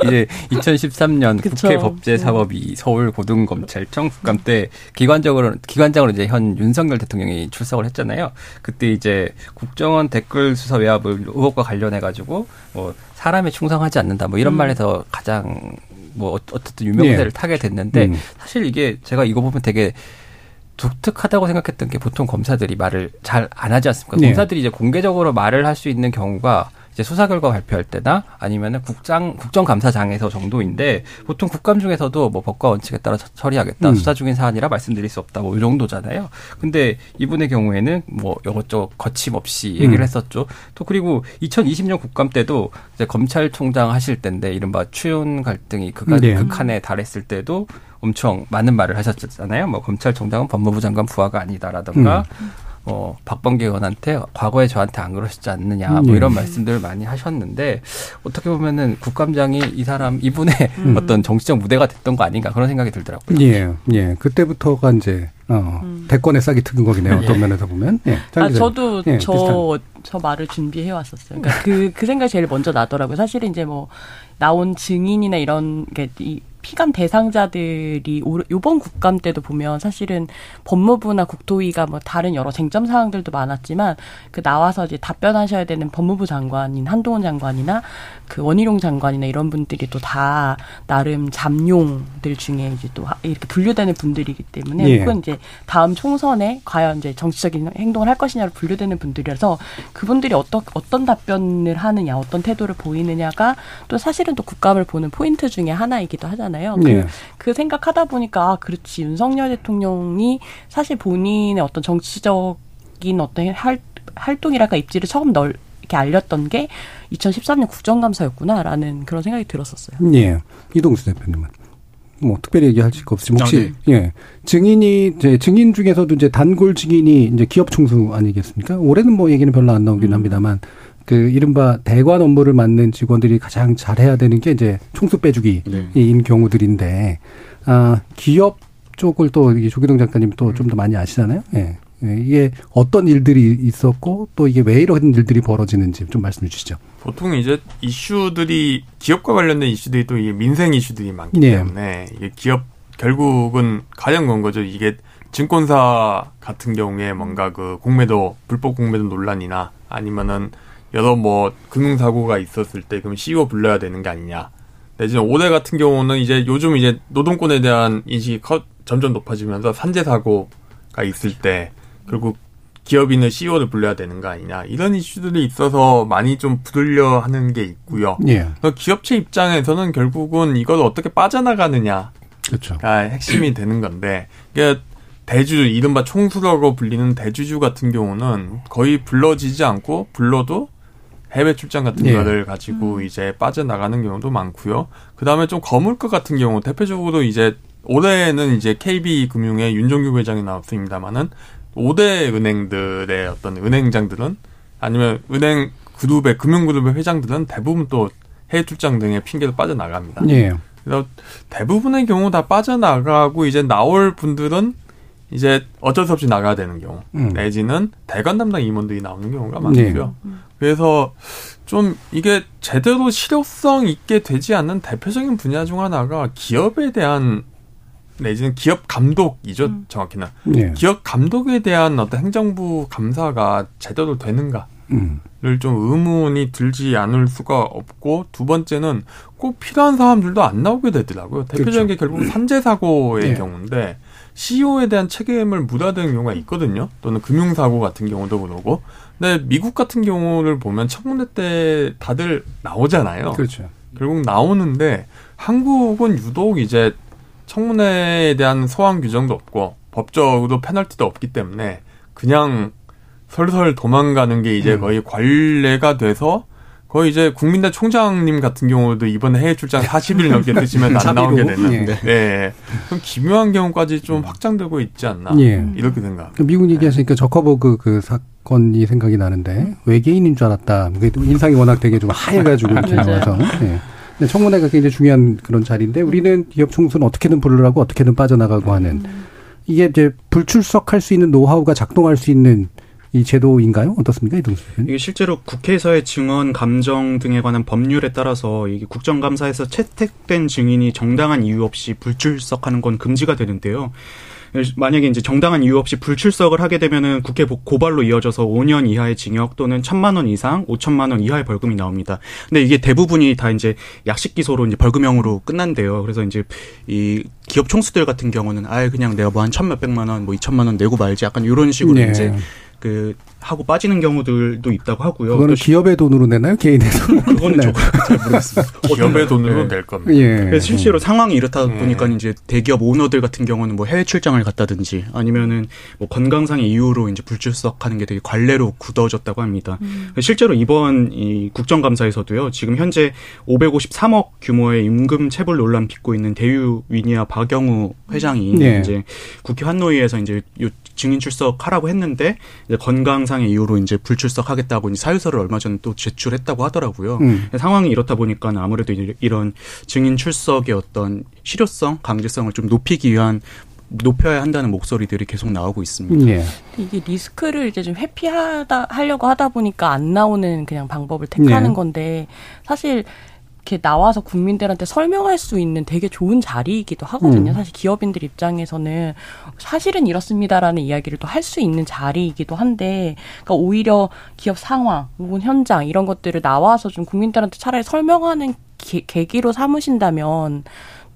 이제 2013년 그쵸. 국회 법제사법위 서울 고등검찰청 국감 때 기관적으로 기관장으로 이제 현 윤석열 대통령이 출석을 했잖아요. 그때 이제 국정원 댓글 수사 외압 의혹과 관련해 가지고 뭐 사람에 충성하지 않는다 뭐 이런 음. 말에서 가장 뭐 어- 어쨌든 유명세를 예. 타게 됐는데 음. 사실 이게 제가 이거 보면 되게 독특하다고 생각했던 게 보통 검사들이 말을 잘 안 하지 않습니까? 네. 검사들이 이제 공개적으로 말을 할 수 있는 경우가 이제 수사 결과 발표할 때나 아니면은 국장 국정감사장에서 정도인데 보통 국감 중에서도 뭐 법과 원칙에 따라 처- 처리하겠다 음. 수사 중인 사안이라 말씀드릴 수 없다 뭐 이 정도잖아요. 근데 이분의 경우에는 뭐 이것저것 거침없이 얘기를 음. 했었죠. 또 그리고 2020년 국감 때도 이제 검찰총장 하실 때인데 이른바 추윤 갈등이 극한, 네. 극한에 달했을 때도 엄청 많은 말을 하셨잖아요. 뭐 검찰총장은 법무부 장관 부하가 아니다라든가 음. 뭐 박범계 의원한테 과거에 저한테 안 그러시지 않느냐 뭐 네. 이런 말씀들을 많이 하셨는데 어떻게 보면은 국감장이 이 사람 이분의 음. 어떤 정치적 무대가 됐던 거 아닌가 그런 생각이 들더라고요. 예, 예. 그때부터가 이제, 어, 음. 대권에 싹이 트는 거기네요. 어떤 면에서 보면. 예. 장 아. 저도 예, 저, 저 말을 준비해 왔었어요. 그러니까 그, 그 생각이 제일 먼저 나더라고요. 사실은 이제 뭐, 나온 증인이나 이런, 게 이, 피감 대상자들이 올- 요번 국감 때도 보면 사실은 법무부나 국토위가 뭐 다른 여러 쟁점 사항들도 많았지만 그 나와서 이제 답변하셔야 되는 법무부 장관인 한동훈 장관이나 그 원희룡 장관이나 이런 분들이 또 다 나름 잠룡들 중에 이제 또 하- 이렇게 분류되는 분들이기 때문에 예. 혹은 이제 다음 총선에 과연 이제 정치적인 행동을 할 것이냐로 분류되는 분들이라서 그분들이 어떤 어떤 답변을 하느냐, 어떤 태도를 보이느냐가 또 사실은 또 국감을 보는 포인트 중에 하나이기도 하잖아요. 예. 그, 그 생각하다 보니까 아, 그렇지 윤석열 대통령이 사실 본인의 어떤 정치적인 어떤 활, 활동이랄까 입지를 처음 널 이렇게 알렸던 게 2013년 국정감사였구나라는 그런 생각이 들었었어요. 예. 이동수 대표님은. 뭐, 특별히 얘기할 거 없으면 혹시, 아, 예. 증인이, 이제 증인 중에서도 이제 단골 증인이 이제 기업 총수 아니겠습니까? 올해는 뭐 얘기는 별로 안 나오긴 음. 합니다만, 그 이른바 대관 업무를 맡는 직원들이 가장 잘해야 되는 게 이제 총수 빼주기인 네. 경우들인데, 아, 기업 쪽을 또 이게 조기동 작가님 또 좀 더 많이 아시잖아요? 예. 예, 이게 어떤 일들이 있었고 또 이게 왜 이런 일들이 벌어지는지 좀 말씀해 주시죠. 보통 이제 이슈들이 기업과 관련된 이슈들이 또 이게 민생 이슈들이 많기 예. 때문에 이게 기업 결국은 가장 건 거죠. 이게 증권사 같은 경우에 뭔가 그 공매도 불법 공매도 논란이나 아니면은 여러 뭐 금융 사고가 있었을 때 그럼 CEO 불러야 되는 게 아니냐. 내지는 올해 같은 경우는 이제 요즘 이제 노동권에 대한 인식이 커, 점점 높아지면서 산재 사고가 있을 때 결국 기업인은 CEO를 불러야 되는 거 아니냐 이런 이슈들이 있어서 많이 좀 부들려 하는 게 있고요. 예. 기업체 입장에서는 결국은 이걸 어떻게 빠져나가느냐가 그렇죠. 핵심이 되는 건데 이게 대주 이른바 총수라고 불리는 대주주 같은 경우는 거의 불러지지 않고 불러도 해외 출장 같은 예. 거를 가지고 이제 빠져나가는 경우도 많고요. 그 다음에 좀 거물 것 같은 경우 대표적으로 이제 올해는 이제 KB 금융의 윤종규 회장이 나왔습니다만은 5대 은행들의 어떤 은행장들은 아니면 은행 그룹의 금융그룹의 회장들은 대부분 또 해외 출장 등의 핑계로 빠져나갑니다. 예. 그래서 대부분의 경우 다 빠져나가고 이제 나올 분들은 이제 어쩔 수 없이 나가야 되는 경우 음. 내지는 대관 담당 임원들이 나오는 경우가 많고요. 네. 그래서 좀 이게 제대로 실효성 있게 되지 않는 대표적인 분야 중 하나가 기업에 대한 내지는 기업 감독이죠. 음. 정확히는 네. 기업 감독에 대한 어떤 행정부 감사가 제대로 되는가 음. 를좀 의문이 들지 않을 수가 없고 두 번째는 꼭 필요한 사람들도 안 나오게 되더라고요. 대표적인 게 결국 산재 사고의 네. 경우인데 CEO에 대한 책임을 묻어야 되는 경우가 있거든요. 또는 금융 사고 같은 경우도 그러고. 근데 미국 같은 경우를 보면 청문회 때 다들 나오잖아요. 그렇죠. 결국 나오는데 한국은 유독 이제 청문회에 대한 소환 규정도 없고 법적으로 페널티도 없기 때문에 그냥 설설 도망가는 게 이제 음. 거의 관례가 돼서 거의 이제 국민대 총장님 같은 경우도 이번에 해외 출장 40일 넘게 드시면 안. 나오게 되는 예. 네. 좀 기묘한 경우까지 좀 확장되고 있지 않나 예. 이렇게 생각. 미국 얘기하시니까 저커버그 그 사건이 생각이 나는데 외계인인 줄 알았다. 또 인상이 워낙 되게 좀 하얘가지고 이렇게. 나와서. 예. 근데 청문회가 굉장히 중요한 그런 자리인데 우리는 기업 총수는 어떻게든 부르라고 어떻게든 빠져나가고 하는 이게 이제 불출석할 수 있는 노하우가 작동할 수 있는 이 제도인가요? 어떻습니까, 이동수 대표님? 이게 실제로 국회에서의 증언 감정 등에 관한 법률에 따라서 이게 국정감사에서 채택된 증인이 정당한 이유 없이 불출석하는 건 금지가 되는데요. 만약에 이제 정당한 이유 없이 불출석을 하게 되면은 국회 보- 고발로 이어져서 5년 이하의 징역 또는 1천만 원 이상 5천만 원 이하의 벌금이 나옵니다. 근데 이게 대부분이 다 이제 약식 기소로 이제 벌금형으로 끝난대요. 그래서 이제 이 기업 총수들 같은 경우는 아예 그냥 내가 뭐 한 천 몇백만 원, 뭐 이천만 원 내고 말지 약간 이런 식으로 네. 이제 그 하고 빠지는 경우들도 있다고 하고요. 그거는 기업의 돈으로 내나요? 개인의 돈으로? 그거는 네. 저잘 모르겠습니다. 기업의 돈으로 네. 낼 겁니다. 예. 그래서 실제로 상황이 이렇다 음. 보니까 이제 대기업 오너들 같은 경우는 뭐 해외 출장을 갔다든지 아니면은 뭐 건강상의 이유로 이제 불출석하는 게 되게 관례로 굳어졌다고 합니다. 실제로 이번 이 국정감사에서도요. 지금 현재 553억 규모의 임금 체불 논란 빚고 있는 대유 위니아 박영우 회장이 네. 이제 국회 환노위에서 이제 요 증인 출석하라고 했는데 이제 건강상 의 이유로 이제 불출석하겠다고 이제 사유서를 얼마 전에 또 제출했다고 하더라고요. 음. 상황이 이렇다 보니까 아무래도 이- 이런 증인 출석의 어떤 실효성, 강제성을 좀 높이기 위한 높여야 한다는 목소리들이 계속 나오고 있습니다. 예. 이게 리스크를 이제 좀 회피하다 하려고 하다 보니까 안 나오는 그냥 방법을 택하는 네. 건데 사실 이렇게 나와서 국민들한테 설명할 수 있는 되게 좋은 자리이기도 하거든요. 음. 사실 기업인들 입장에서는 사실은 이렇습니다라는 이야기를 또 할 수 있는 자리이기도 한데, 그러니까 오히려 기업 상황 혹은 현장 이런 것들을 나와서 좀 국민들한테 차라리 설명하는 기- 계기로 삼으신다면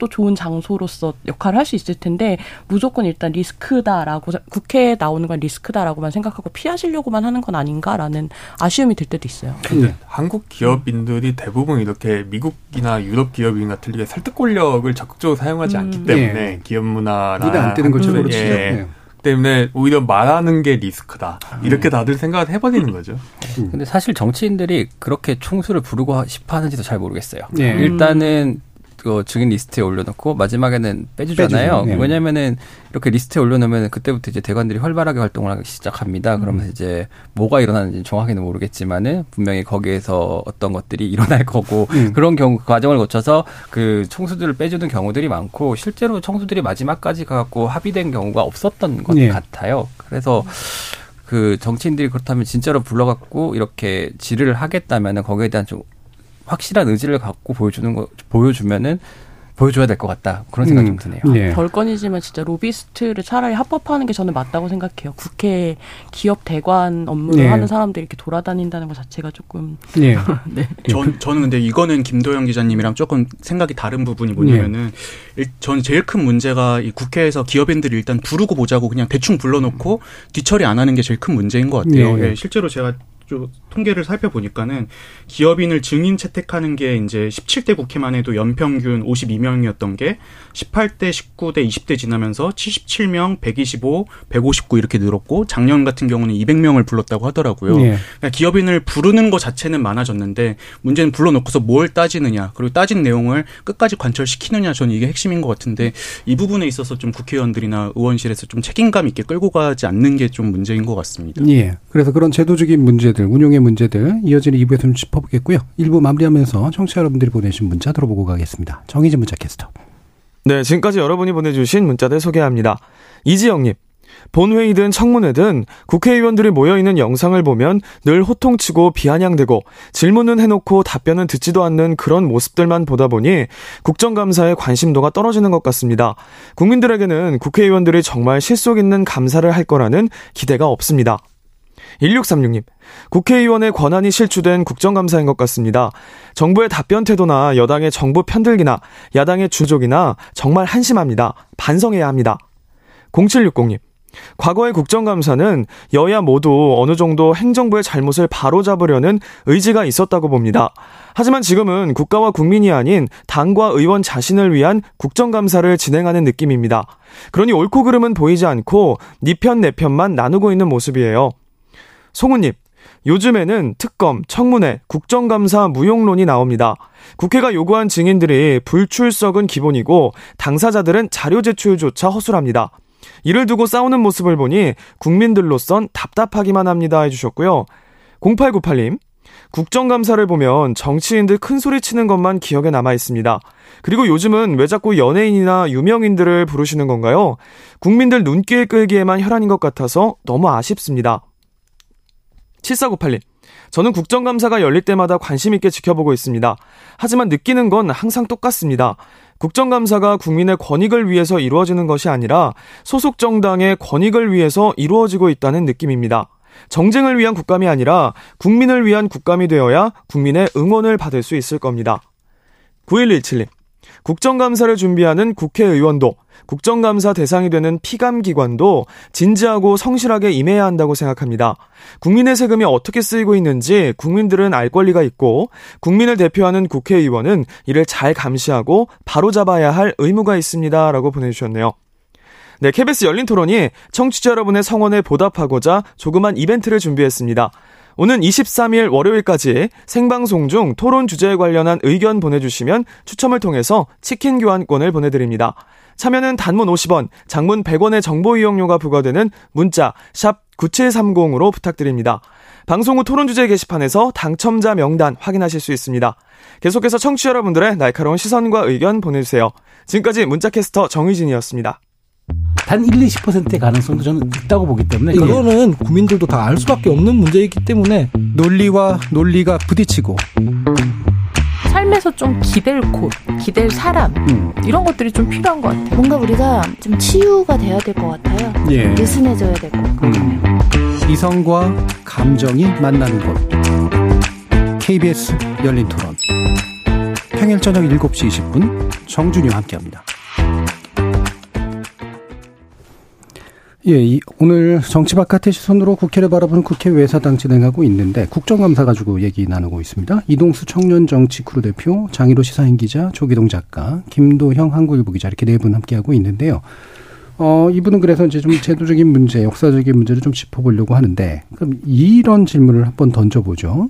또 좋은 장소로서 역할을 할 수 있을 텐데 무조건 일단 리스크다라고 국회에 나오는 건 리스크다라고만 생각하고 피하시려고만 하는 건 아닌가라는 아쉬움이 들 때도 있어요. 예. 한국 기업인들이 대부분 이렇게 미국이나 유럽 기업인과 틀리게 설득 권력을 적극적으로 사용하지 음. 않기 때문에 예. 기업 문화나 눈에 안 띄는 것처럼 예. 그렇죠. 예. 때문에 오히려 말하는 게 리스크다 이렇게 다들 생각을 해버리는 거죠. 근데 사실 정치인들이 그렇게 총수를 부르고 싶어 하는지도 잘 모르겠어요. 예. 일단은 그 증인 리스트에 올려놓고 마지막에는 빼주잖아요. 빼주죠. 예. 왜냐면은 이렇게 리스트에 올려놓으면 그때부터 이제 대관들이 활발하게 활동을 하기 시작합니다. 그러면서 이제 뭐가 일어나는지 정확히는 모르겠지만은 분명히 거기에서 어떤 것들이 일어날 거고 음. 그런 경우 그 과정을 거쳐서 그 총수들을 빼주는 경우들이 많고 실제로 총수들이 마지막까지 가갖고 합의된 경우가 없었던 것 예. 같아요. 그래서 그 정치인들이 그렇다면 진짜로 불러갖고 이렇게 질의를 하겠다면은 거기에 대한 좀 확실한 의지를 갖고 보여주는 거 보여주면은 보여줘야 될 것 같다 그런 생각이 음. 좀 드네요. 예. 별건이지만 진짜 로비스트를 차라리 합법화하는 게 저는 맞다고 생각해요. 국회 기업 대관 업무를 네. 하는 사람들이 이렇게 돌아다닌다는 것 자체가 조금 예. 네. 전, 저는 근데 이거는 김도영 기자님이랑 조금 생각이 다른 부분이 뭐냐면은, 일, 저는 제일 큰 문제가 이 국회에서 기업인들이 일단 부르고 보자고 그냥 대충 불러놓고 뒤처리 안 하는 게 제일 큰 문제인 것 같아요. 예. 예, 실제로 제가 좀 통계를 살펴보니까는 기업인을 증인 채택하는 게 이제 17대 국회만 해도 연평균 52명이었던 게 18대, 19대, 20대 지나면서 77명, 125, 159 이렇게 늘었고 작년 같은 경우는 200명을 불렀다고 하더라고요. 예. 그러니까 기업인을 부르는 것 자체는 많아졌는데 문제는 불러놓고서 뭘 따지느냐 그리고 따진 내용을 끝까지 관철시키느냐 저는 이게 핵심인 것 같은데 이 부분에 있어서 좀 국회의원들이나 의원실에서 좀 책임감 있게 끌고 가지 않는 게 좀 문제인 것 같습니다. 예. 그래서 그런 제도적인 문제들, 운용의 문제들 이어지는 2부에서 좀 짚어보겠고요. 1부 마무리하면서 청취자 여러분들이 보내신 문자 들어보고 가겠습니다. 정희진 문자 캐스터. 네, 지금까지 여러분이 보내주신 문자들 소개합니다. 이지영님, 본회의든 청문회든 국회의원들이 모여있는 영상을 보면 늘 호통치고 비아냥대고 질문은 해놓고 답변은 듣지도 않는 그런 모습들만 보다 보니 국정감사의 관심도가 떨어지는 것 같습니다. 국민들에게는 국회의원들이 정말 실속 있는 감사를 할 거라는 기대가 없습니다. 1636님, 국회의원의 권한이 실추된 국정감사인 것 같습니다. 정부의 답변 태도나 여당의 정부 편들기나 야당의 주족이나 정말 한심합니다. 반성해야 합니다. 0760님, 과거의 국정감사는 여야 모두 어느 정도 행정부의 잘못을 바로잡으려는 의지가 있었다고 봅니다. 하지만 지금은 국가와 국민이 아닌 당과 의원 자신을 위한 국정감사를 진행하는 느낌입니다. 그러니 옳고 그름은 보이지 않고 니편내 편만 나누고 있는 모습이에요. 송우님, 요즘에는 특검, 청문회, 국정감사 무용론이 나옵니다. 국회가 요구한 증인들이 불출석은 기본이고 당사자들은 자료 제출조차 허술합니다. 이를 두고 싸우는 모습을 보니 국민들로선 답답하기만 합니다 해주셨고요. 0898님, 국정감사를 보면 정치인들 큰 소리 치는 것만 기억에 남아 있습니다. 그리고 요즘은 왜 자꾸 연예인이나 유명인들을 부르시는 건가요? 국민들 눈길 끌기에만 혈안인 것 같아서 너무 아쉽습니다. 7498님. 저는 국정감사가 열릴 때마다 관심 있게 지켜보고 있습니다. 하지만 느끼는 건 항상 똑같습니다. 국정감사가 국민의 권익을 위해서 이루어지는 것이 아니라 소속 정당의 권익을 위해서 이루어지고 있다는 느낌입니다. 정쟁을 위한 국감이 아니라 국민을 위한 국감이 되어야 국민의 응원을 받을 수 있을 겁니다. 9117님. 국정감사를 준비하는 국회의원도 국정감사 대상이 되는 피감기관도 진지하고 성실하게 임해야 한다고 생각합니다. 국민의 세금이 어떻게 쓰이고 있는지 국민들은 알 권리가 있고 국민을 대표하는 국회의원은 이를 잘 감시하고 바로잡아야 할 의무가 있습니다. 라고 보내주셨네요. 네, KBS 열린 토론이 청취자 여러분의 성원에 보답하고자 조그만 이벤트를 준비했습니다. 오는 23일 월요일까지 생방송 중 토론 주제에 관련한 의견 보내주시면 추첨을 통해서 치킨 교환권을 보내드립니다. 참여는 단문 50원, 장문 100원의 정보 이용료가 부과되는 문자 샵 9730으로 부탁드립니다. 방송 후 토론 주제 게시판에서 당첨자 명단 확인하실 수 있습니다. 계속해서 청취자 여러분들의 날카로운 시선과 의견 보내주세요. 지금까지 문자캐스터 정의진이었습니다. 단 1, 20%의 가능성도 저는 있다고 보기 때문에 그거는 국민들도 다 알 수밖에 없는 문제이기 때문에 논리와 논리가 부딪히고 삶에서 좀 기댈 곳, 기댈 사람 음. 이런 것들이 좀 필요한 것 같아요. 뭔가 우리가 좀 치유가 돼야 될 것 같아요. 예. 느슨해져야 될 것 같아요. 음. 이성과 감정이 만나는 곳 KBS 열린 토론 평일 저녁 7시 20분 정준이와 함께합니다. 예, 이, 오늘 정치 바깥의 시선으로 국회를 바라보는 국회 외사당 진행하고 있는데 국정감사 가지고 얘기 나누고 있습니다. 이동수 청년 정치 크루 대표, 장희로 시사인 기자, 조기동 작가, 김도형 한국일보 기자 이렇게 네 분 함께 하고 있는데요. 어, 2부는 그래서 이제 좀 제도적인 문제, 역사적인 문제를 좀 짚어보려고 하는데 그럼 이런 질문을 한번 던져보죠.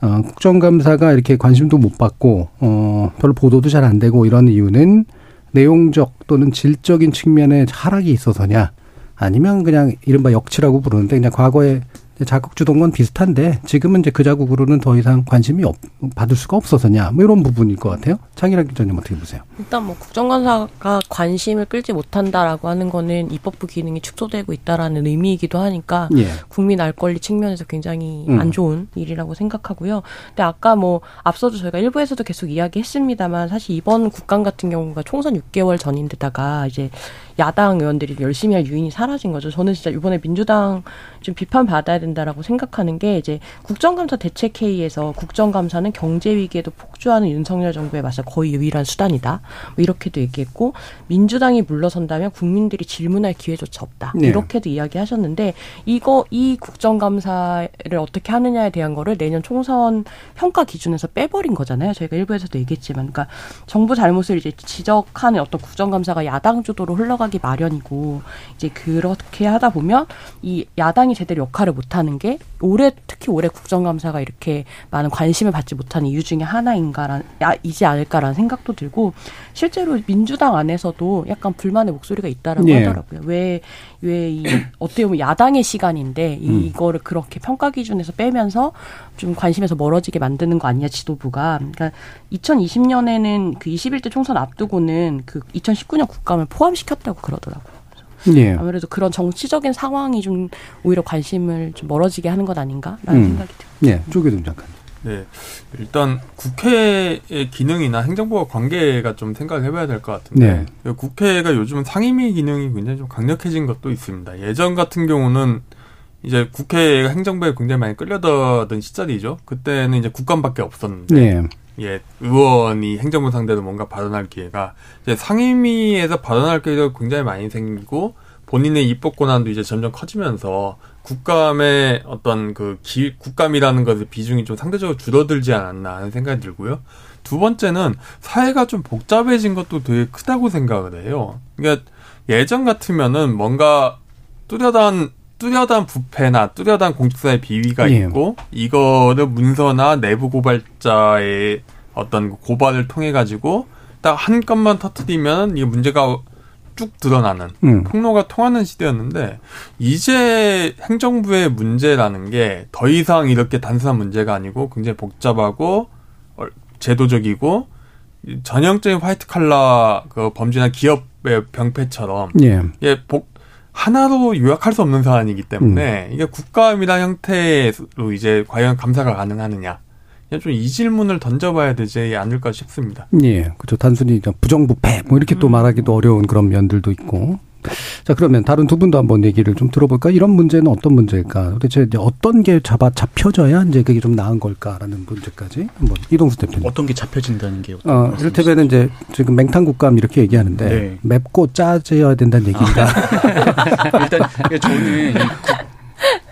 어, 국정감사가 이렇게 관심도 못 받고 어, 별로 보도도 잘 안 되고 이런 이유는 내용적 또는 질적인 측면에 하락이 있어서냐? 아니면 그냥 이른바 역치라고 부르는데 그냥 과거에 자국 건 비슷한데 지금은 이제 그 자국으로는 더 이상 관심이 없, 받을 수가 없어서냐 뭐 이런 부분일 것 같아요. 창일학 기자님 어떻게 보세요? 일단 뭐 국정감사가 관심을 끌지 못한다라고 하는 거는 입법부 기능이 축소되고 있다라는 의미이기도 하니까 예. 국민 알 권리 측면에서 굉장히 음. 안 좋은 일이라고 생각하고요. 근데 아까 뭐 앞서도 저희가 일부에서도 계속 이야기했습니다만 사실 이번 국감 같은 경우가 총선 6개월 전인데다가 이제 야당 의원들이 열심히 할 유인이 사라진 거죠. 저는 진짜 이번에 민주당 좀 비판 받아야 된다라고 생각하는 게 이제 국정감사 대책회의에서 국정감사는 경제 위기에도 폭주하는 윤석열 정부에 맞서 거의 유일한 수단이다. 뭐 이렇게도 얘기했고 민주당이 물러선다면 국민들이 질문할 기회조차 없다. 네. 이렇게도 이야기하셨는데 이거 이 국정감사를 어떻게 하느냐에 대한 거를 내년 총선 평가 기준에서 빼버린 거잖아요. 저희가 일부에서도 얘기했지만, 그러니까 정부 잘못을 이제 지적하는 어떤 국정감사가 야당 주도로 흘러가기 마련이고 이제 그렇게 하다 보면 이 야당이 제대로 역할을 못 하는 게 올해 특히 올해 국정감사가 이렇게 많은 관심을 받지 못하는 이유 중에 하나인가란 야, 이지 않을까라는 생각도 들고 실제로 민주당 안에서도 약간 불만의 목소리가 있다라고 예. 하더라고요. 왜 왜 이 어떻게 보면 야당의 시간인데 음. 이, 이거를 그렇게 평가 기준에서 빼면서 좀 관심에서 멀어지게 만드는 거 아니냐 지도부가. 그러니까 2020년에는 그 21대 총선 앞두고는 그 2019년 국감을 포함시켰다고 그러더라고요. 예. 아무래도 그런 정치적인 상황이 좀 오히려 관심을 좀 멀어지게 하는 것 아닌가라는 음. 생각이 듭니다. 예, 조계동 장관. 네. 일단 국회의 기능이나 행정부와 관계가 좀 생각을 해봐야 될 것 같은데 네. 국회가 요즘 상임위 기능이 굉장히 좀 강력해진 것도 있습니다. 예전 같은 경우는 이제 국회가 행정부에 굉장히 많이 끌려다던 시절이죠. 그때는 이제 국감밖에 없었는데 예. 예, 의원이 행정부 상대로 뭔가 발언할 기회가 이제 상임위에서 발언할 기회가 굉장히 많이 생기고 본인의 입법 권한도 이제 점점 커지면서 국감의 어떤 그 기, 국감이라는 것의 비중이 좀 상대적으로 줄어들지 않았나 하는 생각이 들고요. 두 번째는 사회가 좀 복잡해진 것도 되게 크다고 생각을 해요. 그러니까 예전 같으면은 뭔가 뚜렷한 뚜렷한 부패나 뚜렷한 공직사의 비위가 예. 있고 이거를 문서나 내부 고발자의 어떤 고발을 통해 가지고 딱 한 건만 터트리면 이 문제가 쭉 드러나는 음. 통로가 통하는 시대였는데 이제 행정부의 문제라는 게 더 이상 이렇게 단순한 문제가 아니고 굉장히 복잡하고 어, 제도적이고 전형적인 화이트 칼라 그 범죄나 기업의 병폐처럼 예. 예, 복, 하나로 요약할 수 없는 사안이기 때문에 이게 국감이란 형태로 이제 과연 감사가 가능하느냐. 그냥 좀이 질문을 던져봐야 되지 않을까 싶습니다. 예, 그렇죠. 단순히 부정부패 뭐 이렇게 또 말하기도 어려운 그런 면들도 있고. 자, 그러면 다른 두 분도 한번 얘기를 좀 들어볼까? 이런 문제는 어떤 문제일까? 도대체 이제 어떤 게 잡아 잡혀져야 이제 그게 좀 나은 걸까라는 문제까지 한번 이동수 대표님. 어떤 게 잡혀진다는 게 어떤 어? 이를테면 이제 지금 맹탕국감 이렇게 얘기하는데 네. 맵고 짜져야 된다는 얘기입니다. 일단 저는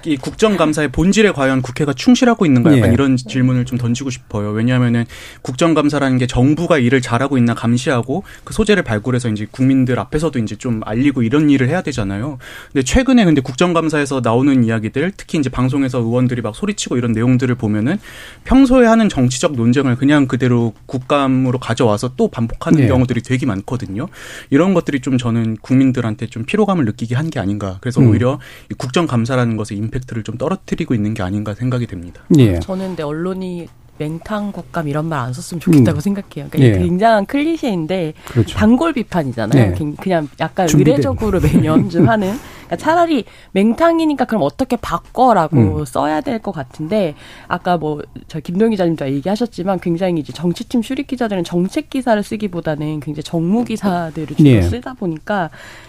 이, 국, 국정감사의 본질에 과연 국회가 충실하고 있는가 약간 예. 이런 질문을 좀 던지고 싶어요. 왜냐하면은 국정감사라는 게 정부가 일을 잘하고 있나 감시하고 그 소재를 발굴해서 이제 국민들 앞에서도 이제 좀 알리고 이런 일을 해야 되잖아요. 근데 최근에 근데 국정감사에서 나오는 이야기들 특히 이제 방송에서 의원들이 막 소리치고 이런 내용들을 보면은 평소에 하는 정치적 논쟁을 그냥 그대로 국감으로 가져와서 또 반복하는 예. 경우들이 되게 많거든요. 이런 것들이 좀 저는 국민들한테 좀 피로감을 느끼게 한 게 아닌가. 그래서 음. 오히려 이 국정감사라는 것의 임팩 트를 좀 떨어뜨리고 있는 게 아닌가 생각이 됩니다. 예. 저는 근데 언론이 맹탕 국감 이런 말 안 썼으면 좋겠다고 음. 생각해요. 그러니까 예. 굉장한 클리셰인데 그렇죠. 단골 비판이잖아요. 네. 그- 그냥 약간 준비된. 의례적으로 매년 좀 하는. 그러니까 차라리 맹탕이니까 그럼 어떻게 바꿔라고 음. 써야 될 것 같은데 아까 뭐 저 김동 기자님도 얘기하셨지만 굉장히 이제 정치팀 출입 기자들은 정책 기사를 쓰기보다는 굉장히 정무 기사들을 주로 예. 쓰다 보니까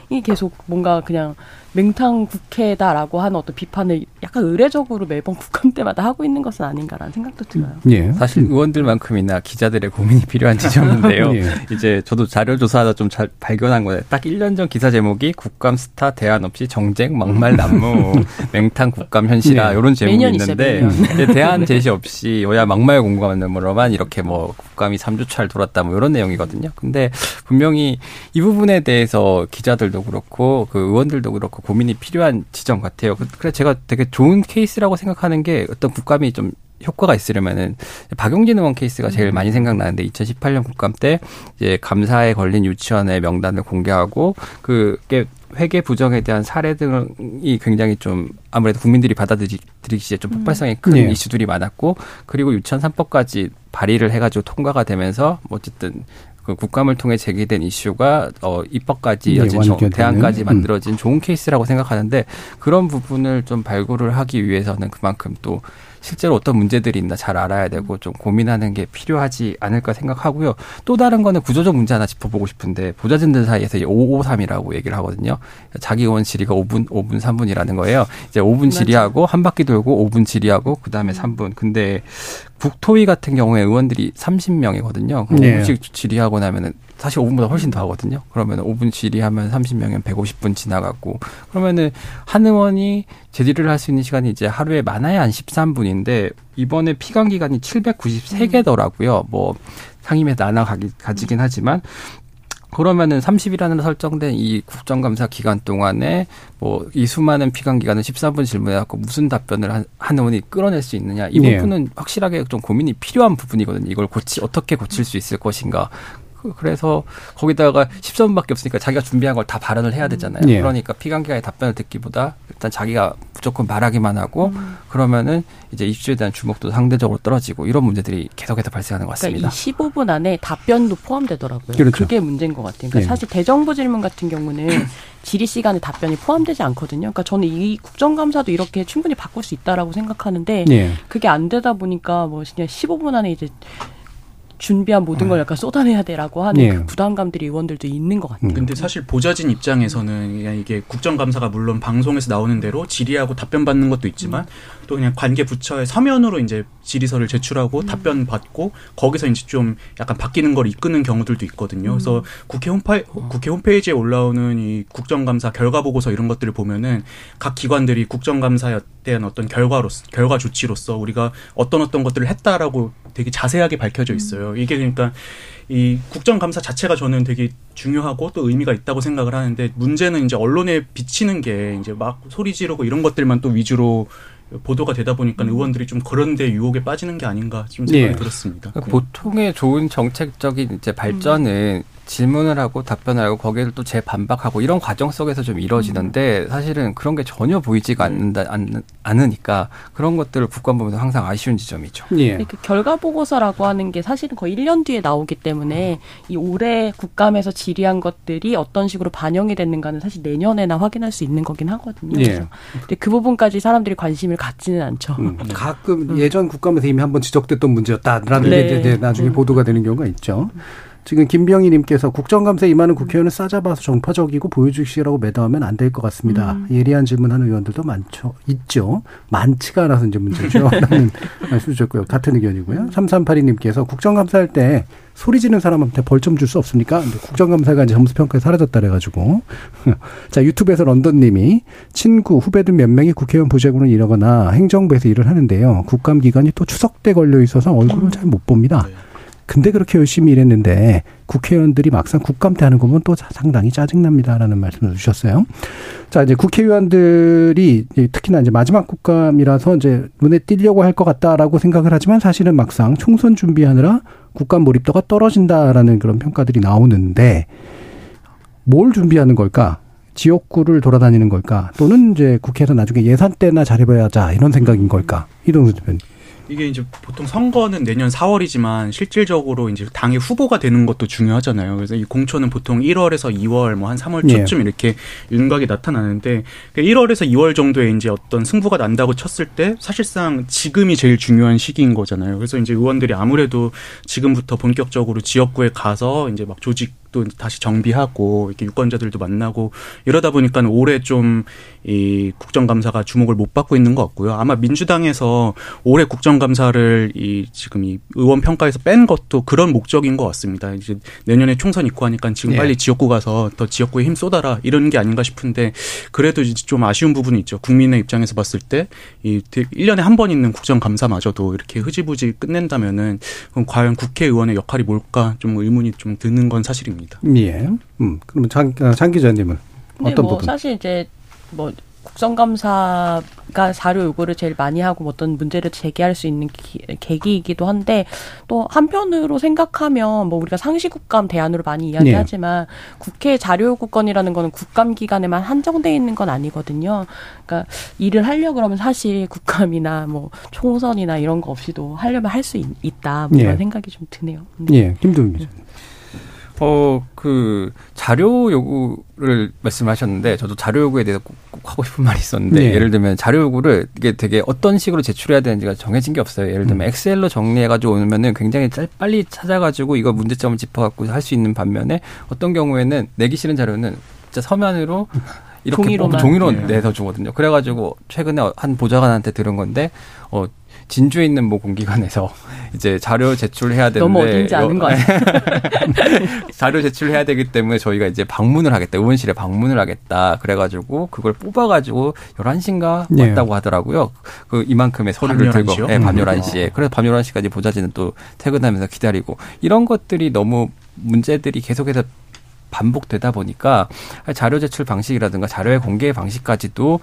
이 계속 뭔가 그냥 맹탕 국회다라고 하는 어떤 비판을 약간 의례적으로 매번 국감 때마다 하고 있는 것은 아닌가라는 생각도 들어요. 예. 사실 의원들만큼이나 기자들의 고민이 필요한 지점인데요. 예. 이제 저도 자료 조사하다 좀 잘 발견한 거예요. 딱 1년 전 기사 제목이 국감 스타 대안 없이 정쟁 막말 난무 맹탕 국감 현실화 네. 이런 제목이 있어요, 있는데. 이제 대안 제시 없이 여야 막말 공감으로만 이렇게 뭐 국감이 3주차를 돌았다 뭐 이런 내용이거든요. 근데 분명히 이 부분에 대해서 기자들도 그렇고 그 의원들도 그렇고 고민이 필요한 지점 같아요. 그- 그래서 제가 되게 좋은 케이스라고 생각하는 게 어떤 국감이 좀 효과가 있으려면은 박용진 의원 케이스가 제일 많이 생각나는데 2018년 국감 때 이제 감사에 걸린 유치원의 명단을 공개하고 그게 회계 부정에 대한 사례 등이 굉장히 좀 아무래도 국민들이 받아들이기에 좀 폭발성이 큰 네. 이슈들이 많았고 그리고 유치원 3법까지 발의를 해가지고 통과가 되면서 뭐 어쨌든 그 국감을 통해 제기된 이슈가 어 입법까지 네, 이어진 정- 완결되는. 대안까지 음. 만들어진 좋은 케이스라고 생각하는데 그런 부분을 좀 발굴을 하기 위해서는 그만큼 또 실제로 어떤 문제들이 있나 잘 알아야 되고 좀 고민하는 게 필요하지 않을까 생각하고요. 또 다른 거는 구조적 문제 하나 짚어보고 싶은데 보좌진들 사이에서 553이라고 얘기를 하거든요. 자기 의원 질의가 5분, 5분, 3분이라는 거예요. 이제 5분 질의하고 한 바퀴 돌고 5분 질의하고 그 다음에 3분. 근데 국토위 같은 경우에 의원들이 30명이거든요. 그럼 네. 5분씩 질의하고 나면은 사실 5분보다 훨씬 더 하거든요. 그러면 5분 질의하면 30명이면 150분 지나갔고 그러면은 한 의원이 제지를 할 수 있는 시간이 이제 하루에 많아야 한 13분인데 이번에 피감 기간이 793개더라고요. 뭐 상임에 나눠 가기, 가지긴 하지만 그러면은 30이라는 설정된 이 국정감사 기간 동안에 뭐 이 수많은 피감 기간을 13분 질문해갖고 무슨 답변을 한, 한 의원이 끌어낼 수 있느냐 이 예. 부분은 확실하게 좀 고민이 필요한 부분이거든요. 이걸 고치 어떻게 고칠 수 있을 것인가. 그- 그래서 거기다가 13분밖에 없으니까 자기가 준비한 걸 다 발언을 해야 되잖아요. 예. 그러니까 피감 기간의 답변을 듣기보다 일단 자기가 무조건 말하기만 하고 음. 그러면은 이제 이슈에 대한 주목도 상대적으로 떨어지고 이런 문제들이 계속해서 발생하는 것 같습니다. 그러니까 이 15분 안에 답변도 포함되더라고요. 그렇죠. 그게 문제인 것 같아요. 그러니까 네. 사실 대정부 질문 같은 경우는 질의 시간에 답변이 포함되지 않거든요. 그러니까 저는 이 국정감사도 이렇게 충분히 바꿀 수 있다라고 생각하는데 예. 그게 안 되다 보니까 뭐 그냥 15분 안에 이제 준비한 모든 걸 약간 쏟아내야 돼라고 하는 예. 그 부담감들이 의원들도 있는 것 같아요. 근데 사실 보좌진 입장에서는 그냥 이게 국정감사가 물론 방송에서 나오는 대로 질의하고 답변 받는 것도 있지만 또 그냥 관계 부처의 서면으로 이제 질의서를 제출하고 답변 받고 거기서 이제 좀 약간 바뀌는 걸 이끄는 경우들도 있거든요. 그래서 국회 홈페 국회 홈페이지에 올라오는 이 국정감사 결과 보고서 이런 것들을 보면은 각 기관들이 국정감사에 대한 어떤 결과로서 결과 조치로서 우리가 어떤 어떤 것들을 했다라고 되게 자세하게 밝혀져 있어요. 이게 그러니까 이 국정감사 자체가 저는 되게 중요하고 또 의미가 있다고 생각을 하는데 문제는 이제 언론에 비치는 게 이제 막 소리 지르고 이런 것들만 또 위주로 보도가 되다 보니까 의원들이 좀 그런 데 유혹에 빠지는 게 아닌가 좀 생각이 예. 들었습니다. 그러니까 보통의 좋은 정책적인 이제 발전은 질문을 하고 답변을 하고 거기를 또 재반박하고 이런 과정 속에서 좀 이루어지는데 사실은 그런 게 전혀 보이지가 않는다 않, 않으니까 그런 것들을 국감 보면서 항상 아쉬운 지점이죠. 예. 그 결과 보고서라고 하는 게 사실은 거의 1년 뒤에 나오기 때문에 이 올해 국감에서 질의한 것들이 어떤 식으로 반영이 됐는가는 사실 내년에나 확인할 수 있는 거긴 하거든요. 예. 근데 그 부분까지 사람들이 관심을 갖지는 않죠. 음, 가끔 예전 국감에서 이미 한번 지적됐던 문제였다라는 네. 게 이제 나중에 음. 보도가 되는 경우가 있죠. 지금 김병희님께서 국정감사에 임하는 국회의원은 싸잡아서 정파적이고 보여주기식이라고 매도하면 안 될 것 같습니다. 음. 예리한 질문하는 의원들도 많죠. 있죠. 많지가 않아서 이제 문제죠. 라는 말씀 주셨고요. 같은 의견이고요. 3382님께서 국정감사할 때 소리 지르는 사람한테 벌좀줄수 없습니까? 근데 국정감사가 이제 점수평가에 사라졌다 그래가지고. 자, 유튜브에서 런던님이 친구, 후배 등 몇 명이 국회의원 부재군을 이러거나 행정부에서 일을 하는데요. 국감 기간이 또 추석 때 걸려 있어서 얼굴을 잘 못 봅니다. 네. 근데 그렇게 열심히 일했는데 국회의원들이 막상 국감 때 하는 거 보면 또 상당히 짜증납니다라는 말씀을 주셨어요. 자, 이제 국회의원들이 특히나 이제 마지막 국감이라서 이제 눈에 띄려고 할 것 같다라고 생각을 하지만 사실은 막상 총선 준비하느라 국감 몰입도가 떨어진다라는 그런 평가들이 나오는데 뭘 준비하는 걸까? 지역구를 돌아다니는 걸까? 또는 이제 국회에서 나중에 예산 때나 잘해봐야 자 이런 생각인 걸까? 이동수 대표님. 이게 이제 보통 선거는 내년 4월이지만 실질적으로 이제 당의 후보가 되는 것도 중요하잖아요. 그래서 이 공천은 보통 1월에서 2월 뭐 한 3월 예. 초쯤 이렇게 윤곽이 나타나는데 1월에서 2월 정도에 이제 어떤 승부가 난다고 쳤을 때 사실상 지금이 제일 중요한 시기인 거잖아요. 그래서 이제 의원들이 아무래도 지금부터 본격적으로 지역구에 가서 이제 막 조직 도 다시 정비하고 이렇게 유권자들도 만나고 이러다 보니까 올해 좀 이 국정감사가 주목을 못 받고 있는 것 같고요. 아마 민주당에서 올해 국정감사를 이 지금 이 의원 평가에서 뺀 것도 그런 목적인 것 같습니다. 이제 내년에 총선 있고 하니까 지금 예. 빨리 지역구 가서 더 지역구에 힘 쏟아라 이런 게 아닌가 싶은데 그래도 이제 좀 아쉬운 부분이 있죠. 국민의 입장에서 봤을 때 이 1년에 한 번 있는 국정감사마저도 이렇게 흐지부지 끝낸다면은 과연 국회의원의 역할이 뭘까 좀 의문이 좀 드는 건 사실입니다. 예. 음, 그러면 장, 어, 장 기자님은 어떤 뭐 부분? 사실 이제 뭐 국정감사가 자료 요구를 제일 많이 하고 뭐 어떤 문제를 제기할 수 있는 기, 계기이기도 한데 또 한편으로 생각하면 뭐 우리가 상시국감 대안으로 많이 이야기하지만 국회 자료 요구권이라는 거는 국감 기간에만 한정돼 있는 건 아니거든요. 그러니까 일을 하려 그러면 사실 국감이나 뭐 총선이나 이런 거 없이도 하려면 할 수 있다. 뭐 이런 예. 생각이 좀 드네요. 음. 예, 김두훈 기자. 어, 그, 자료 요구를 말씀하셨는데, 저도 자료 요구에 대해서 꼭, 꼭 하고 싶은 말이 있었는데, 네. 예를 들면 자료 요구를 이게 되게 어떤 식으로 제출해야 되는지가 정해진 게 없어요. 예를 들면 엑셀로 정리해 가지고 오면은 굉장히 짧, 빨리 찾아 가지고 이거 문제점을 짚어 갖고 할 수 있는 반면에 어떤 경우에는 내기 싫은 자료는 진짜 서면으로 이렇게 종이로만. 종이로 네. 내서 주거든요. 그래 가지고 최근에 한 보좌관한테 들은 건데, 어, 진주에 있는 모 공기관에서 이제 자료 제출해야 되는데 너무 어딘지 아는 거 아니에요? 자료 제출해야 되기 때문에 저희가 이제 방문을 하겠다. 의원실에 방문을 하겠다. 그래가지고 그걸 뽑아가지고 11시인가 네. 왔다고 하더라고요. 그 이만큼의 서류를 밤 들고. 11시요? 네, 밤 음. 11시에. 그래서 밤 11시까지 보좌진은 또 퇴근하면서 기다리고. 이런 것들이 너무 문제들이 계속해서 반복되다 보니까 자료 제출 방식이라든가 자료의 공개 방식까지도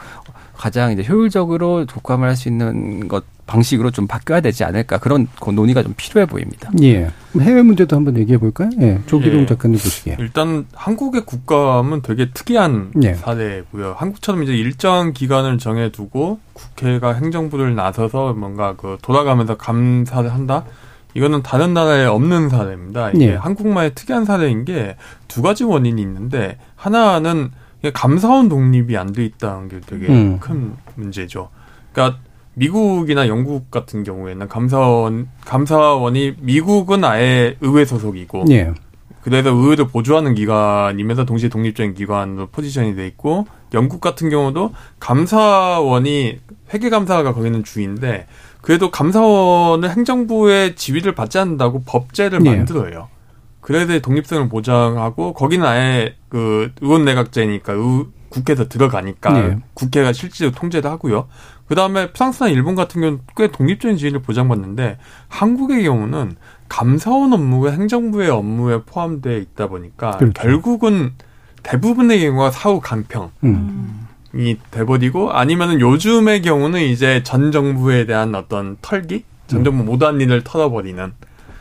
가장 이제 효율적으로 독감을 할 수 있는 것 방식으로 좀 바뀌어야 되지 않을까 그런 그 논의가 좀 필요해 보입니다. 예. 해외 문제도 한번 얘기해 볼까요? 예. 조기동 예. 작가님 보시기에. 일단 한국의 국감은 되게 특이한 예. 사례고요. 한국처럼 이제 일정 기간을 정해 두고 국회가 행정부를 나서서 뭔가 그 돌아가면서 감사를 한다. 이거는 다른 나라에 없는 사례입니다. 이게 예. 한국만의 특이한 사례인 게 두 가지 원인이 있는데 하나는 감사원 독립이 안 돼 있다는 게 되게 음. 큰 문제죠. 그러니까 미국이나 영국 같은 경우에는 감사원 감사원이 미국은 아예 의회 소속이고 예. 그래서 의회를 보조하는 기관이면서 동시에 독립적인 기관으로 포지션이 돼 있고 영국 같은 경우도 감사원이 회계 감사가 거기는 주인데 그래도 감사원은 행정부의 지위를 받지 않는다고 법제를 예. 만들어요. 그래서 독립성을 보장하고 거기는 아예 그 의원 내각제니까 의- 국회에서 들어가니까 예. 국회가 실제로 통제를 하고요. 그 다음에 프랑스나 일본 같은 경우는 꽤 독립적인 지위를 보장받는데 한국의 경우는 감사원 업무가 행정부의 업무에 포함되어 있다 보니까 그렇죠. 결국은 대부분의 경우가 사후 강평이 음. 돼버리고 아니면은 요즘의 경우는 이제 전 정부에 대한 어떤 털기, 전 정부 못한 일을 털어버리는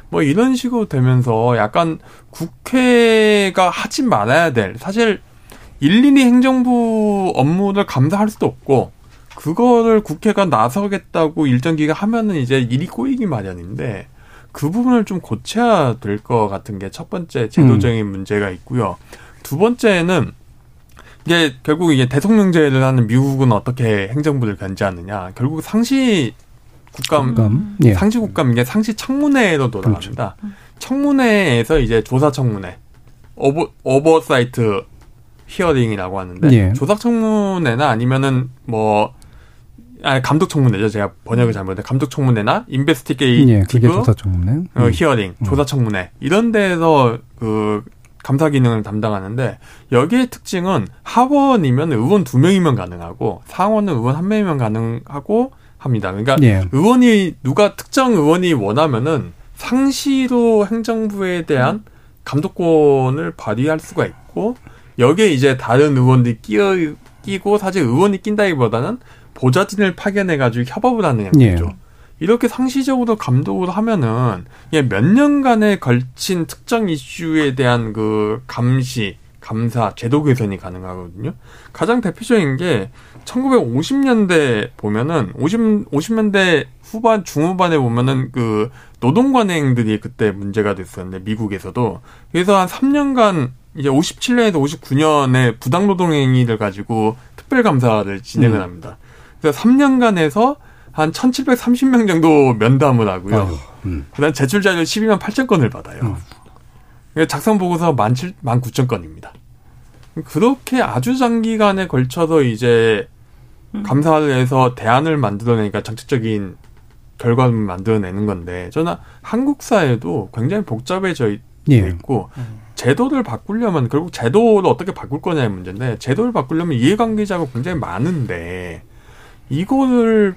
뭐 이런 식으로 되면서 약간 국회가 하지 말아야 될 사실 일일이 행정부 업무를 감사할 수도 없고 그거를 국회가 나서겠다고 일정 기간 하면은 이제 일이 꼬이기 마련인데 그 부분을 좀 고쳐야 될 것 같은 게 첫 번째 제도적인 문제가 있고요. 두 번째는 이게 결국 이게 대통령제를 하는 미국은 어떻게 행정부를 견제하느냐. 결국 상시 국감, 국감. 예. 상시 국감 이게 상시 청문회로 돌아갑니다. 청문회에서 이제 조사 청문회, over oversight hearing이라고 하는데 예. 조사 청문회나 아니면은 뭐 아니 감독 청문회죠. 제가 번역을 잘못했는데 감독 청문회나 예, investigative 그게 조사 청문회. 어, 음. hearing, 조사 청문회 이런 데에서 그 감사 기능을 담당하는데 여기의 특징은 하원이면 의원 두 명이면 가능하고 상원은 의원 한 명이면 가능하고 합니다. 그러니까 예. 의원이 누가 특정 의원이 원하면은 상시로 행정부에 대한 감독권을 발휘할 수가 있고 여기에 이제 다른 의원들이 끼어 끼고 사실 의원이 낀다기보다는 보좌진을 파견해 가지고 협업을 하는 형태죠. 예. 이렇게 상시적으로 감독을 하면은 몇 년간에 걸친 특정 이슈에 대한 그 감시, 감사, 제도 개선이 가능하거든요. 가장 대표적인 게 1950년대 보면은 50 50년대 후반 중후반에 보면은 그 노동 관행들이 그때 문제가 됐었는데 미국에서도 그래서 한 3년간 이제 57년에서 59년에 부당 노동 행위를 가지고 특별 감사를 진행을 음. 합니다. 그래서 3년간 해서 한 1730명 정도 면담을 하고요. 음. 그다음 제출 자료 12만 8천 건을 받아요. 그러니까 작성 보고서 1 7 1 9천 건입니다. 그렇게 아주 장기간에 걸쳐서 이제 감사를 해서 대안을 만들어내니까 정책적인 결과를 만들어내는 건데 저는 한국 사회도 굉장히 복잡해져 있- 예. 있고 제도를 바꾸려면 결국 제도를 어떻게 바꿀 거냐의 문제인데 제도를 바꾸려면 이해관계자가 굉장히 많은데 이거를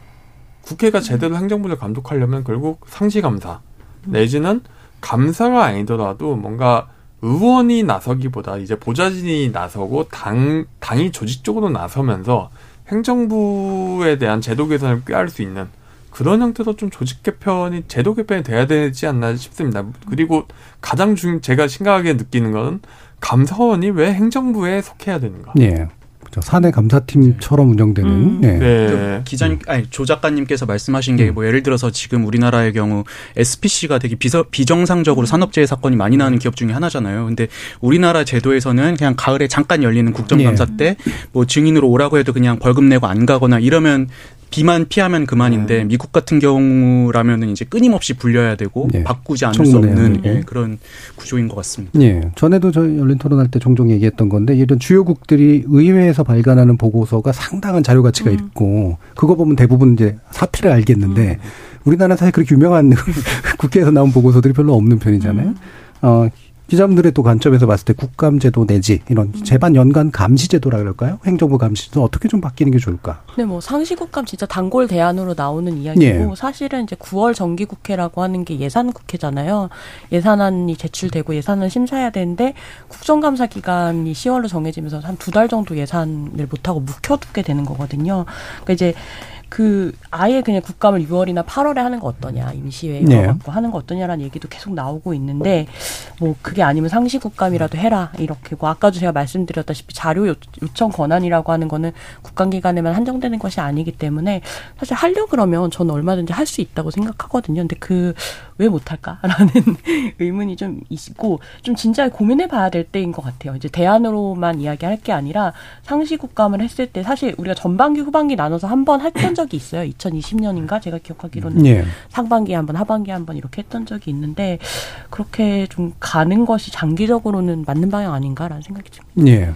국회가 제대로 행정부를 감독하려면 결국 상시감사 내지는 감사가 아니더라도 뭔가 의원이 나서기보다 이제 보좌진이 나서고 당 당이 조직적으로 나서면서 행정부에 대한 제도 개선을 꾀할 수 있는 그런 형태로 좀 조직 개편이 제도 개편이 돼야 되지 않나 싶습니다. 그리고 가장 중 제가 심각하게 느끼는 거는 감사원이 왜 행정부에 속해야 되는가? 예. 그죠. 사내 감사팀처럼 운영되는. 음. 예. 네. 기자님, 아니 조 작가님께서 말씀하신 게 뭐 예를 들어서 지금 우리나라의 경우 SPC가 되게 비서, 비정상적으로 산업재해 사건이 많이 나는 기업 중에 하나잖아요. 근데 우리나라 제도에서는 그냥 가을에 잠깐 열리는 국정감사 때 뭐 증인으로 오라고 해도 그냥 벌금 내고 안 가거나 이러면 비만 피하면 그만인데 미국 같은 경우라면은 이제 끊임없이 불려야 되고 예. 바꾸지 않을 수 청문회야 없는. 예, 그런 구조인 것 같습니다. 예. 전에도 저희 열린 토론할 때 종종 얘기했던 건데 이런 주요국들이 의회에서 발간하는 보고서가 상당한 자료 가치가 있고 그거 보면 대부분 이제 사필을 알겠는데 우리나라는 사실 그렇게 유명한 국회에서 나온 보고서들이 별로 없는 편이잖아요. 어, 기자분들의 또 관점에서 봤을 때 국감제도 내지 이런 재반 연간 감시제도라 그럴까요? 행정부 감시도 어떻게 좀 바뀌는 게 좋을까? 근데 뭐 상시국감 진짜 단골 대안으로 나오는 이야기고 예. 사실은 이제 9월 정기국회라고 하는 게 예산국회잖아요. 예산안이 제출되고 예산을 심사해야 되는데 국정감사 기간이 10월로 정해지면서 한 두 달 정도 예산을 못 하고 묵혀두게 되는 거거든요. 그러니까 이제 그 아예 그냥 국감을 6월이나 8월에 하는 거 어떠냐 임시회 네. 열어갖고 하는 거 어떠냐라는 얘기도 계속 나오고 있는데 뭐 그게 아니면 상시 국감이라도 해라 이렇게 고 아까도 제가 말씀드렸다시피 자료 요- 요청 권한이라고 하는 거는 국감 기간에만 한정되는 것이 아니기 때문에 사실 하려 그러면 저는 얼마든지 할 수 있다고 생각하거든요. 근데 그 왜 못할까라는 의문이 좀 있고 좀 진지하게 고민해 봐야 될 때인 것 같아요. 이제 대안으로만 이야기할 게 아니라 상시 국감을 했을 때 사실 우리가 전반기 후반기 나눠서 한 번 했던 적이 있어요. 2020년인가 제가 기억하기로는 예. 상반기에 한 번, 하반기에 한 번 이렇게 했던 적이 있는데 그렇게 좀 가는 것이 장기적으로는 맞는 방향 아닌가라는 생각이 듭니다. 예.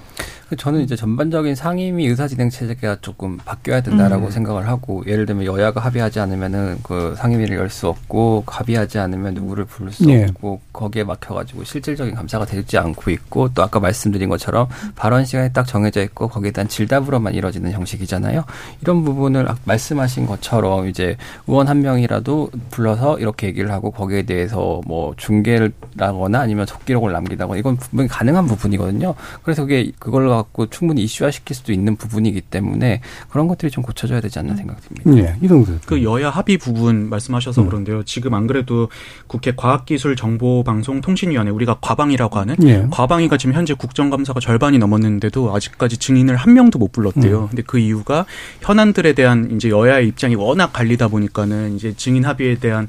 저는 이제 전반적인 상임위 의사진행 체제가 조금 바뀌어야 된다라고 음. 생각을 하고 예를 들면 여야가 합의하지 않으면은 그 상임위를 열 수 없고 합의하지 않으면 누구를 부를 수 예. 없고 거기에 막혀가지고 실질적인 감사가 되지 않고 있고 또 아까 말씀드린 것처럼 발언 시간이 딱 정해져 있고 거기에 대한 질답으로만 이루어지는 형식이잖아요. 이런 부분을 아- 말씀하신 것처럼 이제 의원 한 명이라도 불러서 이렇게 얘기를 하고 거기에 대해서 뭐 중계를 하거나 아니면 속기록을 남기다거나 이건 분명히 가능한 부분이거든요. 그래서 그게 그걸 갖고 충분히 이슈화 시킬 수도 있는 부분이기 때문에 그런 것들이 좀 고쳐져야 되지 않나 생각 듭니다. 예. 이동수. 그 여야 합의 부분 말씀하셔서 음. 그런데요. 지금 안 그래도 국회 과학기술정보방송통신위원회 우리가 과방이라고 하는 예. 과방위가 지금 현재 국정감사가 절반이 넘었는데도 아직까지 증인을 한 명도 못 불렀대요. 음. 근데 그 이유가 현안들에 대한 이제 여야의 입장이 워낙 갈리다 보니까는 이제 증인 합의에 대한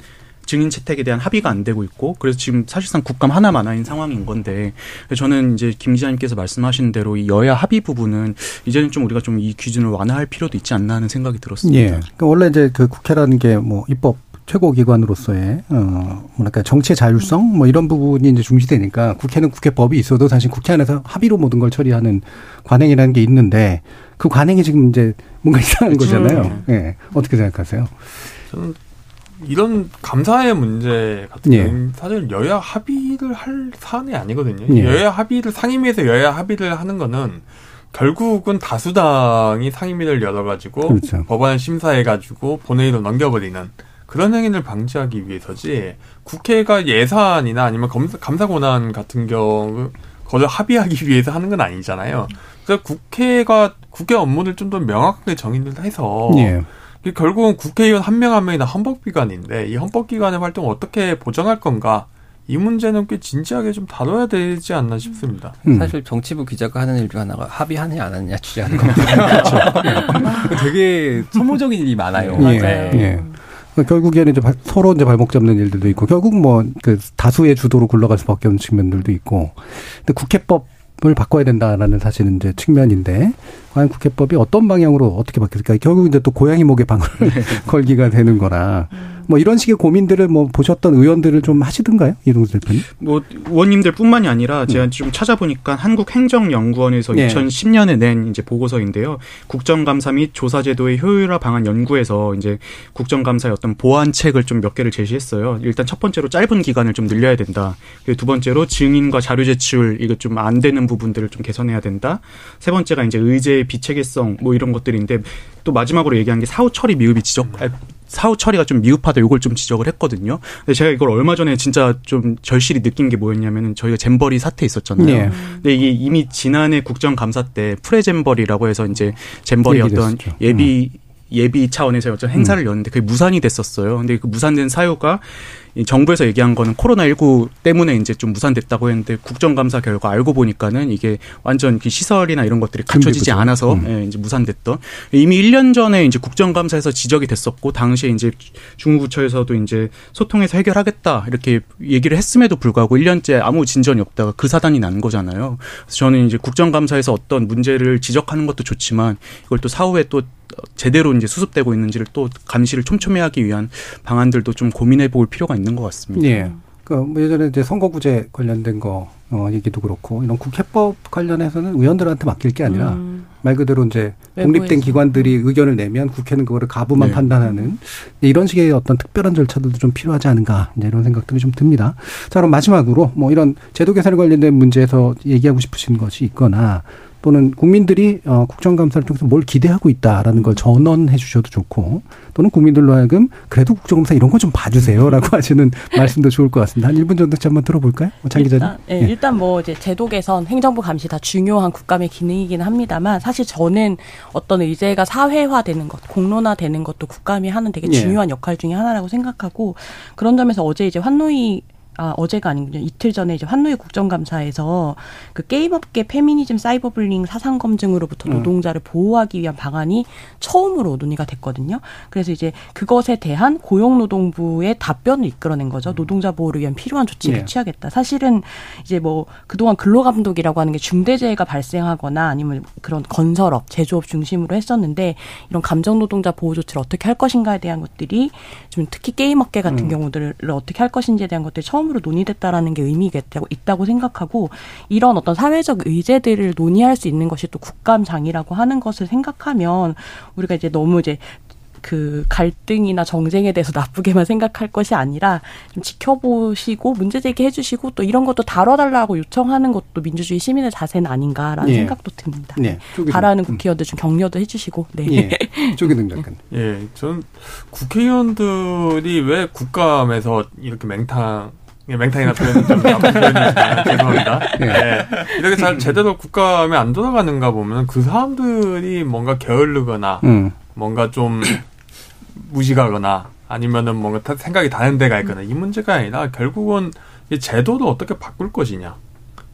증인 채택에 대한 합의가 안 되고 있고 그래서 지금 사실상 국감 하나만 아닌 상황인 건데 저는 이제 김 기자님께서 말씀하신 대로 이 여야 합의 부분은 이제는 좀 우리가 좀 이 기준을 완화할 필요도 있지 않나 하는 생각이 들었습니다. 예. 그러니까 원래 이제 그 국회라는 게 뭐 입법 최고 기관으로서의 어 뭐랄까 정치의 자율성 뭐 이런 부분이 이제 중시되니까 국회는 국회법이 있어도 사실 국회 안에서 합의로 모든 걸 처리하는 관행이라는 게 있는데 그 관행이 지금 이제 뭔가 이상한 거잖아요. 예. 어떻게 생각하세요? 저는 이런 감사의 문제 같은 예. 경우는 사실 여야 합의를 할 사안이 아니거든요. 예. 여야 합의를 상임위에서 여야 합의를 하는 거는 결국은 다수당이 상임위를 열어가지고 그렇죠. 법안을 심사해가지고 본회의로 넘겨버리는 그런 행위를 방지하기 위해서지 국회가 예산이나 아니면 검사, 감사 권한 같은 경우 그걸 합의하기 위해서 하는 건 아니잖아요. 그래서 국회가 국회 업무를 좀 더 명확하게 정의를 해서 예. 결국은 국회의원 한 명 한 명이 다 헌법기관인데 이 헌법기관의 활동을 어떻게 보장할 건가 이 문제는 꽤 진지하게 좀 다뤄야 되지 않나 싶습니다. 음. 사실 정치부 기자가 하는 일 중 하나가 합의하느냐 안 하느냐 취재하는 거거든요. 되게 소모적인 일이 많아요. 예. 네. 예. 그러니까 결국에는 이제 발- 서로 이제 발목 잡는 일들도 있고 결국 뭐 그 다수의 주도로 굴러갈 수밖에 없는 측면들도 있고 근데 국회법 을 바꿔야 된다라는 사실은 이제 측면인데 과연 국회법이 어떤 방향으로 어떻게 바뀔까? 결국 이제 또 고양이 목에 방을 걸기가 되는 거라 뭐 이런 식의 고민들을 뭐 보셨던 의원들을 좀 하시던가요 이동수 대표님? 뭐 의원님들 뿐만이 아니라 제가 좀 찾아보니까 한국행정연구원에서 네. 2010년에 낸 이제 보고서인데요. 국정감사 및 조사제도의 효율화 방안 연구에서 이제 국정감사의 어떤 보완책을 좀 몇 개를 제시했어요. 일단 첫 번째로 짧은 기간을 좀 늘려야 된다. 그리고 두 번째로 증인과 자료 제출 이거 좀 안 되는 부분들을 좀 개선해야 된다. 세 번째가 이제 의제의 비체계성 뭐 이런 것들인데 또 마지막으로 얘기한 게 사후 처리 미흡이 지적 아, 사후 처리가 좀 미흡하다 요걸 좀 지적을 했거든요. 근데 제가 이걸 얼마 전에 진짜 좀 절실히 느낀 게 뭐였냐면은 저희가 잼버리 사태 있었잖아요. 예. 근데 이게 이미 지난해 국정감사 때 프레잼버리라고 해서 이제 잼버리 어떤. 예비 예비 차원에서 어떤 행사를 열었는데 그게 무산이 됐었어요. 근데 그 무산된 사유가 이 정부에서 얘기한 거는 코로나19 때문에 이제 좀 무산됐다고 했는데 국정감사 결과 알고 보니까는 이게 완전 그 시설이나 이런 것들이 갖춰지지 준비부터. 않아서 음. 예, 이제 무산됐던 이미 1년 전에 이제 국정감사에서 지적이 됐었고 당시에 이제 중구처에서도 이제 소통해서 해결하겠다 이렇게 얘기를 했음에도 불구하고 1년째 아무 진전이 없다가 그 사단이 난 거잖아요. 그래서 저는 이제 국정감사에서 어떤 문제를 지적하는 것도 좋지만 이걸 또 사후에 또 제대로 이제 수습되고 있는지를 또 감시를 촘촘히 하기 위한 방안들도 좀 고민해 볼 필요가 있는 것 같습니다. 예. 그뭐 예전에 이제 선거구제 관련된 거 어, 얘기도 그렇고 이런 국회법 관련해서는 의원들한테 맡길 게 아니라 음. 말 그대로 이제 독립된 외부에서. 기관들이 의견을 내면 국회는 그거를 가부만 네. 판단하는 이런 식의 어떤 특별한 절차들도 좀 필요하지 않은가 이제 이런 생각들이 좀 듭니다. 자 그럼 마지막으로 뭐 이런 제도 개선에 관련된 문제에서 얘기하고 싶으신 것이 있거나 또는 국민들이 어, 국정감사를 통해서 뭘 기대하고 있다라는 걸 전언해 주셔도 좋고 또는 국민들로 하여금 그래도 국정감사 이런 거 좀 봐주세요라고 하시는 말씀도 좋을 것 같습니다. 한 1분 정도치 한번 들어볼까요? 장 기자님. 일단, 예, 일단 뭐 이제 제도 개선, 행정부 감시 다 중요한 국감의 기능이긴 합니다만 사실 저는 어떤 의제가 사회화되는 것, 공론화되는 것도 국감이 하는 되게 예. 중요한 역할 중에 하나라고 생각하고 그런 점에서 어제 이제 환노위 아, 어제가 아니군요. 이틀 전에 이제 환노위 국정감사에서 그 게임업계 페미니즘 사이버블링 사상 검증으로부터 음. 노동자를 보호하기 위한 방안이 처음으로 논의가 됐거든요. 그래서 이제 그것에 대한 고용노동부의 답변을 이끌어낸 거죠. 노동자 보호를 위한 필요한 조치를 예. 취하겠다. 사실은 이제 뭐 그동안 근로감독이라고 하는 게 중대재해가 발생하거나 아니면 그런 건설업, 제조업 중심으로 했었는데 이런 감정노동자 보호 조치를 어떻게 할 것인가에 대한 것들이 좀 특히 게임업계 같은 음. 경우들을 어떻게 할 것인지에 대한 것들이 처음으로 논의됐다라는 게 의미가 있다고, 있다고 생각하고 이런 어떤 사회적 의제들을 논의할 수 있는 것이 또 국감장이라고 하는 것을 생각하면 우리가 이제 너무 이제 그 갈등이나 정쟁에 대해서 나쁘게만 생각할 것이 아니라 좀 지켜보시고 문제 제기해 주시고 또 이런 것도 다뤄달라고 요청하는 것도 민주주의 시민의 자세는 아닌가라는 예. 생각도 듭니다. 네. 쪼개서. 바라는 국회의원들 좀 격려도 해주시고 네. 예. 조기동 작가님. 예, 전 국회의원들이 왜 국감에서 이렇게 맹탕 예, 맹탕이나 표현은 좀 나쁜 죄송합니다. 예. 예. 이렇게 잘 제대로 국감에 안 돌아가는가 보면 그 사람들이 뭔가 게을르거나 음. 뭔가 좀 무식하거나 아니면은 뭔가 다- 생각이 다른 데가 있거나 이 문제가 아니라 결국은 이 제도를 어떻게 바꿀 것이냐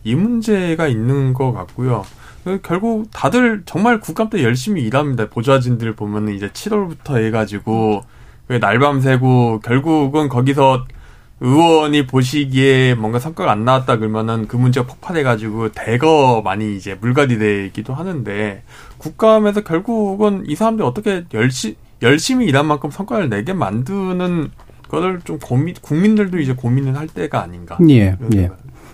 이 문제가 있는 것 같고요. 그 결국 다들 정말 국감 때 열심히 일합니다. 보좌진들 보면은 이제 7월부터 해가지고 그 날밤 새고 결국은 거기서 의원이 보시기에 뭔가 성과가 안 나왔다 그러면은 그 문제가 폭발해가지고 대거 많이 이제 물갈이 되기도 하는데 국감에서 결국은 이 사람들이 어떻게 열시, 열심히 일한 만큼 성과를 내게 만드는 거를 좀 고민, 국민들도 이제 고민을 할 때가 아닌가. 예. 예.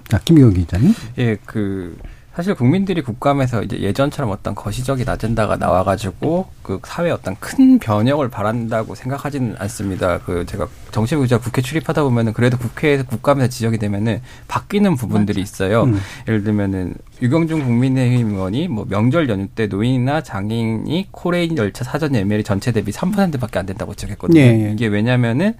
자, 김경 기자님. 예, 그 사실 국민들이 국감에서 이제 예전처럼 어떤 거시적인 아젠다가 나와가지고 그 사회 어떤 큰 변혁을 바란다고 생각하지는 않습니다. 그 제가 정치부 기자 국회 출입하다 보면은 그래도 국회에서 국감에서 지적이 되면은 바뀌는 부분들이 있어요. 음. 예를 들면은 유경준 국민의힘 의원이 뭐 명절 연휴 때 노인이나 장애인이 코레일 열차 사전 예매율이 전체 대비 3%밖에 안 된다고 지적했거든요. 예, 예. 이게 왜냐면은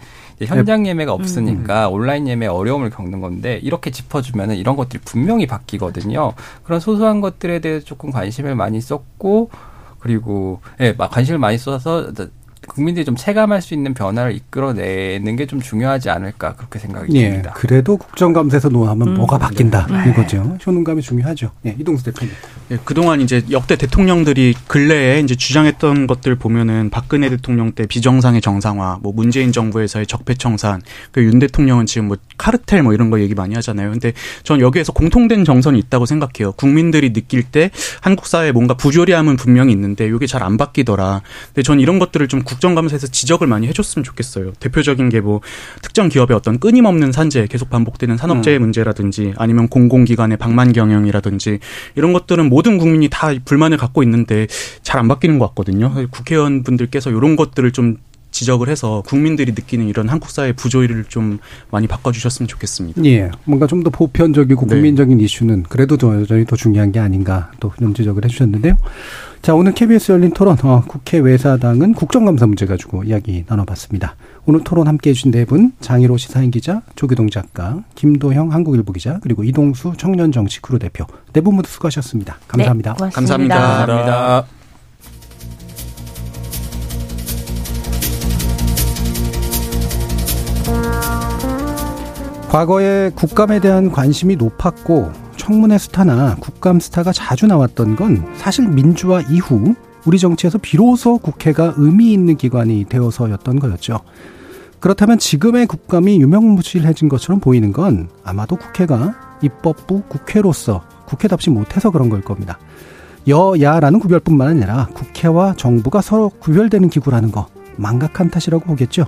현장 예매가 없으니까 온라인 예매 어려움을 겪는 건데 이렇게 짚어주면은 이런 것들이 분명히 바뀌거든요. 그런 소소한 것들에 대해서 조금 관심을 많이 썼고 그리고 예, 막 관심을 많이 쏟아서 국민들이 좀 체감할 수 있는 변화를 이끌어내는 게 좀 중요하지 않을까 그렇게 생각이 예. 듭니다. 그래도 국정감사에서 노하면 음. 뭐가 바뀐다. 네. 이거죠. 효능감이 중요하죠. 예. 이동수 대표님. 예, 그동안 이제 역대 대통령들이 근래에 이제 주장했던 것들 보면은 박근혜 대통령 때 비정상의 정상화, 뭐 문재인 정부에서의 적폐청산, 그 윤 대통령은 지금 뭐 카르텔 뭐 이런 거 얘기 많이 하잖아요. 근데 전 여기에서 공통된 정선이 있다고 생각해요. 국민들이 느낄 때 한국 사회에 뭔가 부조리함은 분명히 있는데 이게 잘 안 바뀌더라. 근데 전 이런 것들을 좀 국정감사에서 지적을 많이 해줬으면 좋겠어요. 대표적인 게 뭐 특정 기업의 어떤 끊임없는 산재, 계속 반복되는 산업재해 문제라든지 아니면 공공기관의 방만 경영이라든지 이런 것들은 모든 국민이 다 불만을 갖고 있는데 잘 안 바뀌는 것 같거든요. 국회의원분들께서 이런 것들을 좀 지적을 해서 국민들이 느끼는 이런 한국 사회 부조리를 좀 많이 바꿔주셨으면 좋겠습니다. 예. 뭔가 좀 더 보편적이고 네. 국민적인 이슈는 그래도 더 여전히 더 중요한 게 아닌가 또 이런 지적을 해주셨는데요. 자, 오늘 KBS 열린 토론, 어, 국회 외사당은 국정감사 문제 가지고 이야기 나눠봤습니다. 오늘 토론 함께 해 주신 네 분, 장희로 시사인 기자, 조기동 작가, 김도형 한국일보 기자, 그리고 이동수 청년정치 크루 대표. 네 분 모두 수고하셨습니다. 감사합니다. 네, 고맙습니다. 감사합니다. 감사합니다. 과거에 국감에 대한 관심이 높았고 청문회 스타나 국감 스타가 자주 나왔던 건 사실 민주화 이후 우리 정치에서 비로소 국회가 의미 있는 기관이 되어서였던 거였죠. 그렇다면 지금의 국감이 유명무실해진 것처럼 보이는 건 아마도 국회가 입법부 국회로서 국회답지 못해서 그런 걸 겁니다. 여야라는 구별뿐만 아니라 국회와 정부가 서로 구별되는 기구라는 거 망각한 탓이라고 보겠죠.